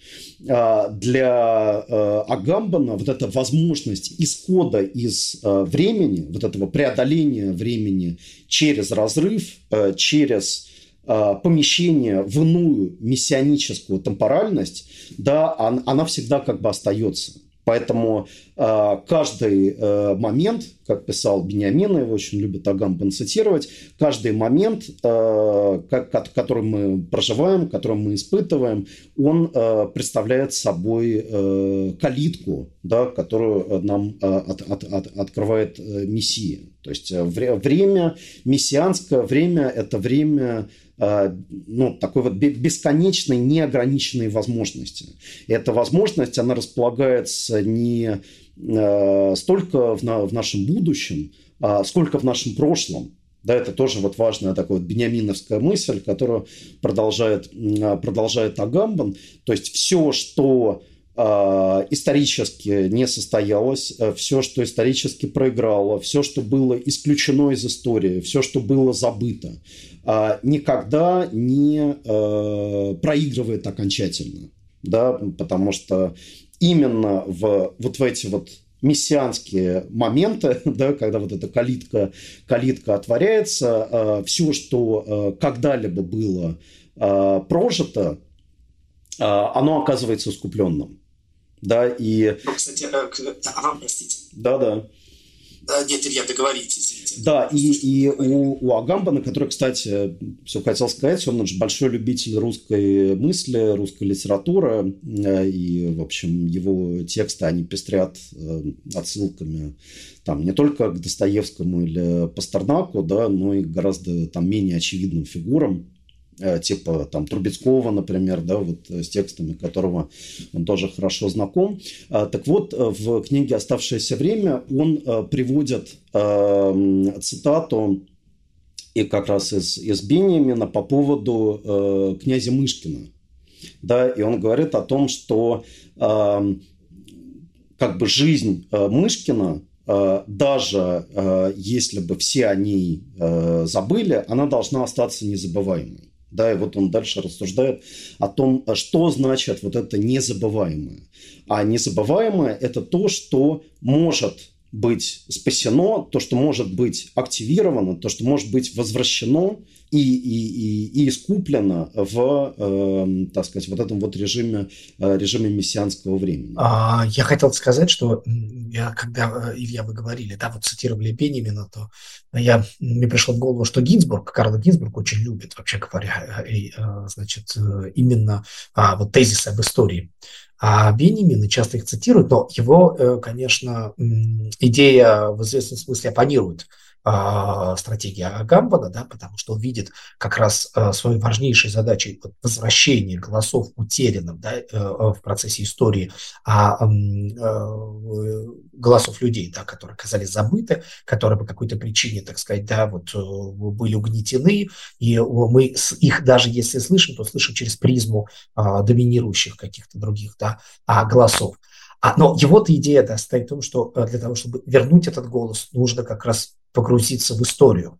Speaker 3: А, для э, Агамбана вот эта возможность исхода из времени, вот этого преодоления времени через разрыв, через помещение в иную мессионическую темпоральность, да, она всегда как бы остается. Поэтому э, каждый э, момент, как писал Бениамин, его очень любит Агамбан цитировать, каждый момент, э, как, который мы проживаем, который мы испытываем, он э, представляет собой э, калитку, да, которую нам э, от, от, от, открывает э, Мессия. То есть э, время, мессианское время – это время ну, такой вот бесконечной, неограниченной возможности. И эта возможность, она располагается не э, столько в, на, в нашем будущем, а сколько в нашем прошлом. Да, это тоже вот важная такая вот бениаминовская мысль, которую продолжает, продолжает Агамбан. То есть все, что э, исторически не состоялось, все, что исторически проиграло, все, что было исключено из истории, все, что было забыто, а, никогда не проигрывает окончательно. Да, потому что именно в, вот в эти вот мессианские моменты, да, когда вот эта калитка, калитка отворяется, все, что когда-либо было прожито, оно оказывается искупленным. Да, и...
Speaker 4: Кстати, а вам, простите.
Speaker 3: Да, да.
Speaker 4: Нет, Илья, договорите, извините.
Speaker 3: Да, и, и у, у Агамбана, который, кстати, все хотел сказать, он же большой любитель русской мысли, русской литературы, э, и, в общем, его тексты, они пестрят э, отсылками там не только к Достоевскому или Пастернаку, да, но и гораздо там менее очевидным фигурам. Э, типа там Трубецкого, например, да, вот э, с текстами которого он тоже хорошо знаком. А, так вот, э, в книге «Оставшееся время» он приводит цитату и как раз из, из Бениамина по поводу князя Мышкина. Да, и он говорит о том, что э, как бы жизнь Мышкина, даже если бы все о ней э, забыли, она должна остаться незабываемой. Да, и вот он дальше рассуждает о том, что значит вот это незабываемое. А незабываемое – это то, что может быть спасено, то, что может быть активировано, то, что может быть возвращено и, и, и, и искуплено в, э, так сказать, вот этом вот режиме, э, режиме мессианского времени.
Speaker 4: А, я хотел сказать, что я, когда, э, Илья, вы говорили, да, вот цитировали Бенемина, то я, мне пришло в голову, что Гинзбург, Карл Гинзбург очень любит, вообще говоря, и, э, значит, э, именно а, вот тезисы об истории. А Бенемин, часто их цитируют, но его, конечно, идея в известном смысле оппонирует а, стратегия Гамбана, да, потому что он видит как раз а, своей важнейшей задачей возвращение голосов утерянным да, э, в процессе истории, а, э, голосов людей, да, которые оказались забыты, которые по какой-то причине, так сказать, да, вот э, были угнетены, и мы их даже если слышим, то слышим через призму доминирующих каких-то других да, голосов. А, но его-то идея да, состоит в том, что для того, чтобы вернуть этот голос, нужно как раз погрузиться в историю.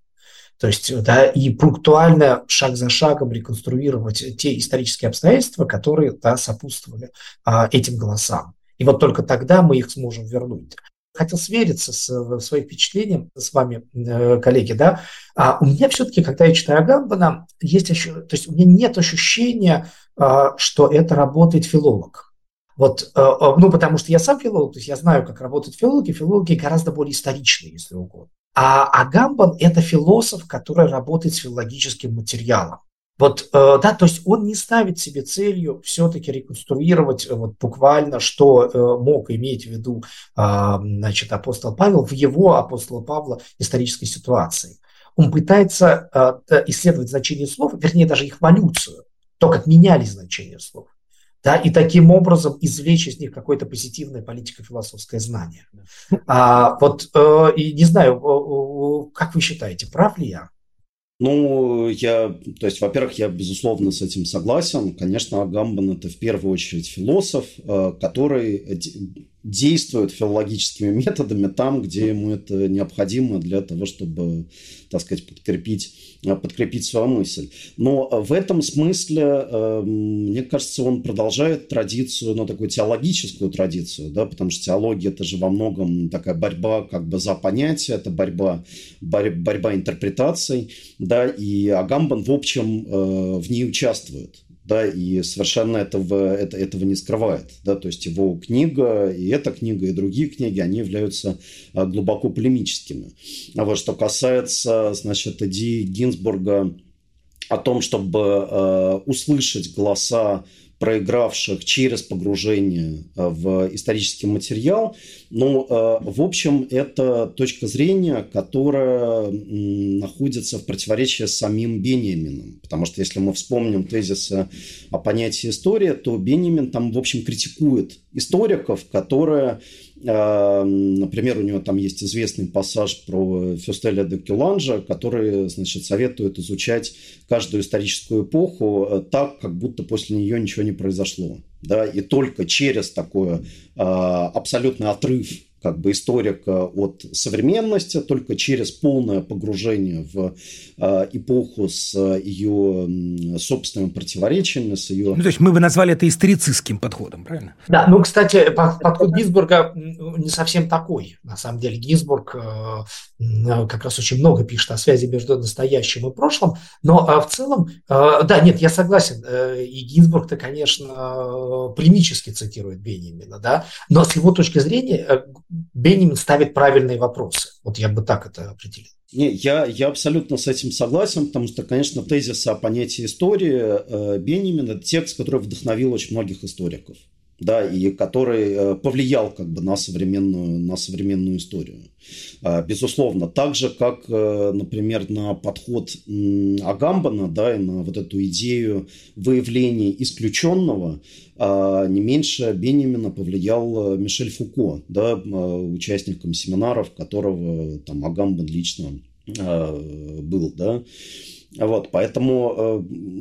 Speaker 4: То есть, да, и пунктуально, шаг за шагом реконструировать те исторические обстоятельства, которые да, сопутствовали а, этим голосам. И вот только тогда мы их сможем вернуть. Хотел свериться с своим впечатлением с вами, э, коллеги, да. А у меня все-таки, когда я читаю Гамбана, есть еще, то есть у меня нет ощущения, а, что это работает филолог. Вот, э, э, ну, потому что я сам филолог, то есть я знаю, как работают филологи. Филологи гораздо более историчные, если угодно. А Агамбан – это философ, который работает с филологическим материалом. Вот, э, да, то есть он не ставит себе целью все-таки реконструировать э, вот буквально, что э, мог иметь в виду, значит, апостол Павел в его, апостола Павла, исторической ситуации. Он пытается исследовать значение слов, вернее, даже их эволюцию, то, как менялись значения слов да, и таким образом извлечь из них какое-то позитивное политико-философское знание. А, вот, э, и не знаю, э, как вы считаете, прав ли я?
Speaker 3: Ну, я, то есть, во-первых, я безусловно с этим согласен. Конечно, Агамбан это в первую очередь философ, э, который действует филологическими методами там, где ему это необходимо для того, чтобы, так сказать, подкрепить, э, подкрепить свою мысль. Но в этом смысле, эм, мне кажется, он продолжает традицию, ну, такую теологическую традицию, да, потому что теология – это же во многом такая борьба как бы за понятие, это борьба, борь, борьба интерпретаций, да, и Агамбан, в общем, э, в ней участвует да, и совершенно этого, это, этого не скрывает, да, то есть его книга, и эта книга, и другие книги, они являются а, глубоко полемическими. А вот что касается, значит, идеи Гинзбурга о том, чтобы э, услышать голоса проигравших через погружение э, в исторический материал. Но, э, в общем, это точка зрения, которая находится в противоречии с самим Бениамином. Потому что если мы вспомним тезисы о понятии история, то Бениамин там, в общем, критикует историков, которые Например, у него там есть известный пассаж про Фюстеля де Кюланжа, который, значит, советует изучать каждую историческую эпоху э, так, как будто после нее ничего не произошло. Да? И только через такой а, абсолютный отрыв как бы историка от современности, только через полное погружение в э, эпоху с ее собственными противоречиями, с ее...
Speaker 2: Ну, то есть мы бы назвали это историцистским подходом, правильно?
Speaker 4: Да, ну, кстати, подход Гинзбурга не совсем такой. На самом деле Гинзбург э, как раз очень много пишет о связи между настоящим и прошлым, но э, в целом, э, да, нет, я согласен, э, и Гинзбург-то, конечно, э, полемически цитирует Бенемина, да, но с его точки зрения э, Бенемин ставит правильные вопросы. Вот я бы так это определил.
Speaker 3: Не, я, я абсолютно с этим согласен, потому что, конечно, тезис о понятии истории э, Бенемин – это текст, который вдохновил очень многих историков да, и который э, повлиял как бы на современную, на современную историю. А, безусловно, так же, как, э, например, на подход Агамбана, да, и на вот эту идею выявления исключенного, а, не меньше Бенемина повлиял э, Мишель Фуко, да, участником семинаров, которого там Агамбан лично был, да, вот, поэтому,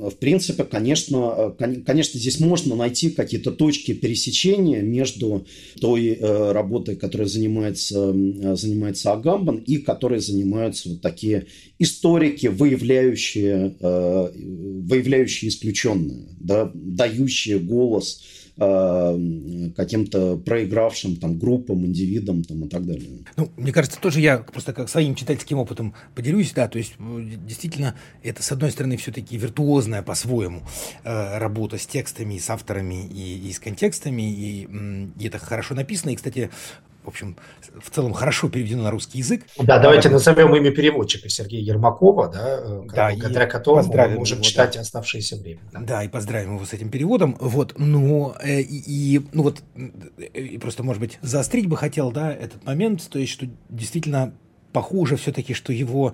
Speaker 3: э, в принципе, конечно, э, конечно, здесь можно найти какие-то точки пересечения между той э, работой, которой занимается, занимается Агамбан, и которой занимаются вот такие историки, выявляющие, выявляющие исключенные, да, дающие голос каким-то проигравшим там группам, индивидам там, и так далее.
Speaker 2: Ну, мне кажется, тоже я просто как своим читательским опытом поделюсь, да, то есть э, действительно это, с одной стороны, все-таки виртуозная по-своему э, работа с текстами, с авторами и, и с контекстами, и, и это хорошо написано, и, кстати, в общем, в целом хорошо переведено на русский язык.
Speaker 4: Да, давайте назовем имя переводчика Сергея Ермакова, да, э, да благодаря которому мы можем его, читать да. оставшееся время.
Speaker 2: Да. да, и поздравим его с этим переводом. Вот, но э, и, ну вот и просто, может быть, заострить бы хотел, да, этот момент, то есть, что действительно похоже все-таки, что его, э,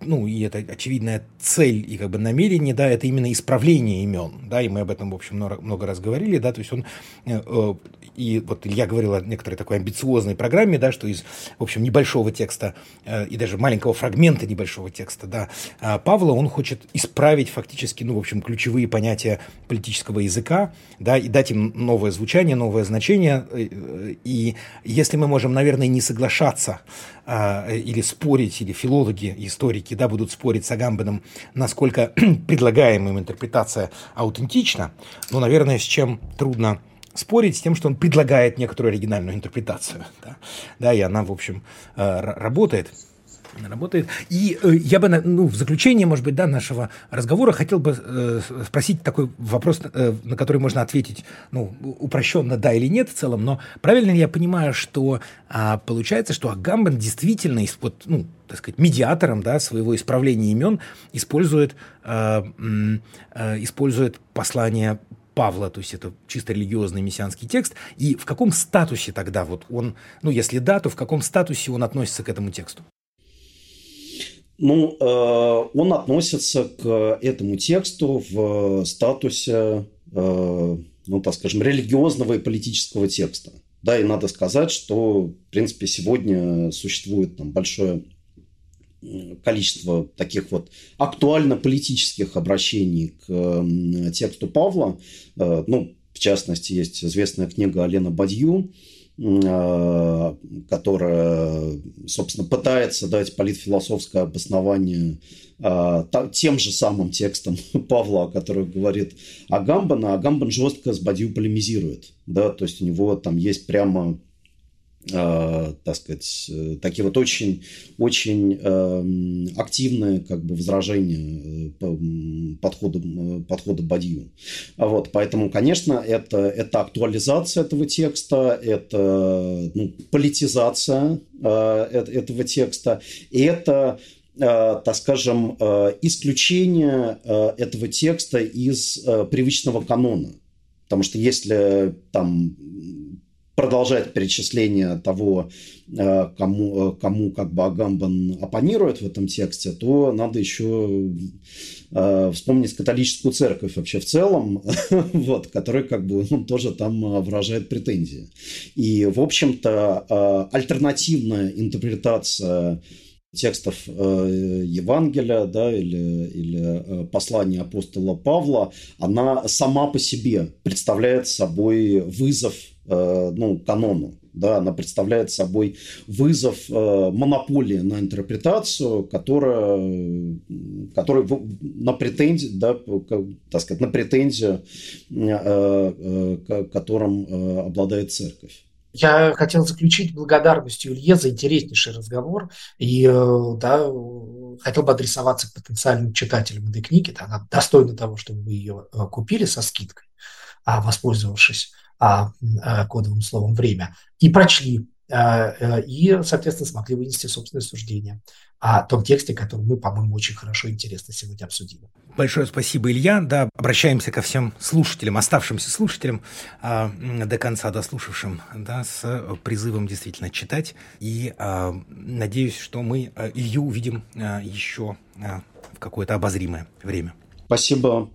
Speaker 2: ну, и это очевидная цель и как бы намерение, да, это именно исправление имен, да, и мы об этом, в общем, много, много раз говорили, да, то есть он, э, э, и вот Илья говорил о некоторой такой амбициозной программе, да, что из, в общем, небольшого текста э, и даже маленького фрагмента небольшого текста, да, э, Павла, он хочет исправить фактически, ну, в общем, ключевые понятия политического языка, да, и дать им новое звучание, новое значение, э, э и если мы можем, наверное, не соглашаться э, или спорить, или филологи, историки, да, будут спорить с Агамбеном, насколько предлагаемая им интерпретация аутентична, но, наверное, с чем трудно спорить с тем, что он предлагает некоторую оригинальную интерпретацию. Да, да и она, в общем, э, работает работает. И э, я бы, ну, в заключение, может быть, да, нашего разговора хотел бы э, спросить такой вопрос, э, на который можно ответить, ну, упрощенно да или нет в целом, но правильно ли я понимаю, что э, получается, что Агамбен действительно, вот, ну, так сказать, медиатором да, своего исправления имен использует, э, э, использует послание Павла, то есть это чисто религиозный мессианский текст, и в каком статусе тогда вот он, ну если да, то в каком статусе он относится к этому тексту?
Speaker 3: Ну, э, он относится к этому тексту в статусе, э, ну, так скажем, религиозного и политического текста. Да, и надо сказать, что, в принципе, сегодня существует там большое количество таких вот актуально-политических обращений к тексту Павла. Э, ну, в частности, есть известная книга Алена Бадью, э, которая, собственно, пытается дать политфилософское обоснование э, тем же самым текстом Павла, который говорит Агамбан, а Агамбан жестко с Бадью полемизирует. Да? То есть у него там есть прямо э, так сказать, э, такие вот очень, очень э, активные как бы возражения э, подхода, подхода Бадью. Вот, поэтому, конечно, это, это актуализация этого текста, это ну, политизация э, этого текста, и это так скажем, исключение этого текста из привычного канона. Потому что если там продолжать перечисление того, э, кому, э, кому как бы Агамбан оппонирует в этом тексте, то надо еще э, вспомнить католическую церковь вообще в целом, вот, которая как бы ну, тоже там выражает претензии. И, в общем-то, альтернативная интерпретация текстов э, Евангелия да, или, или э, послания апостола Павла, она сама по себе представляет собой вызов Э, ну, канону. Да, она представляет собой вызов э, монополии на интерпретацию, которая, которая на претензии, да, так сказать, на претензию, э, э, которым э, обладает церковь.
Speaker 4: Я хотел заключить благодарностью Илье за интереснейший разговор и э, да, хотел бы адресоваться к потенциальным читателям этой книги. Да, она достойна того, чтобы вы ее купили со скидкой, а воспользовавшись а, а, кодовым словом «время», и прочли и, соответственно, смогли вынести собственное суждение о том тексте, который мы, по-моему, очень хорошо и интересно сегодня обсудили.
Speaker 2: Большое спасибо, Илья. Да, обращаемся ко всем слушателям, оставшимся слушателям, а, до конца дослушавшим, да, с призывом действительно читать. И а, надеюсь, что мы а, Илью увидим еще в какое-то обозримое время.
Speaker 3: Спасибо.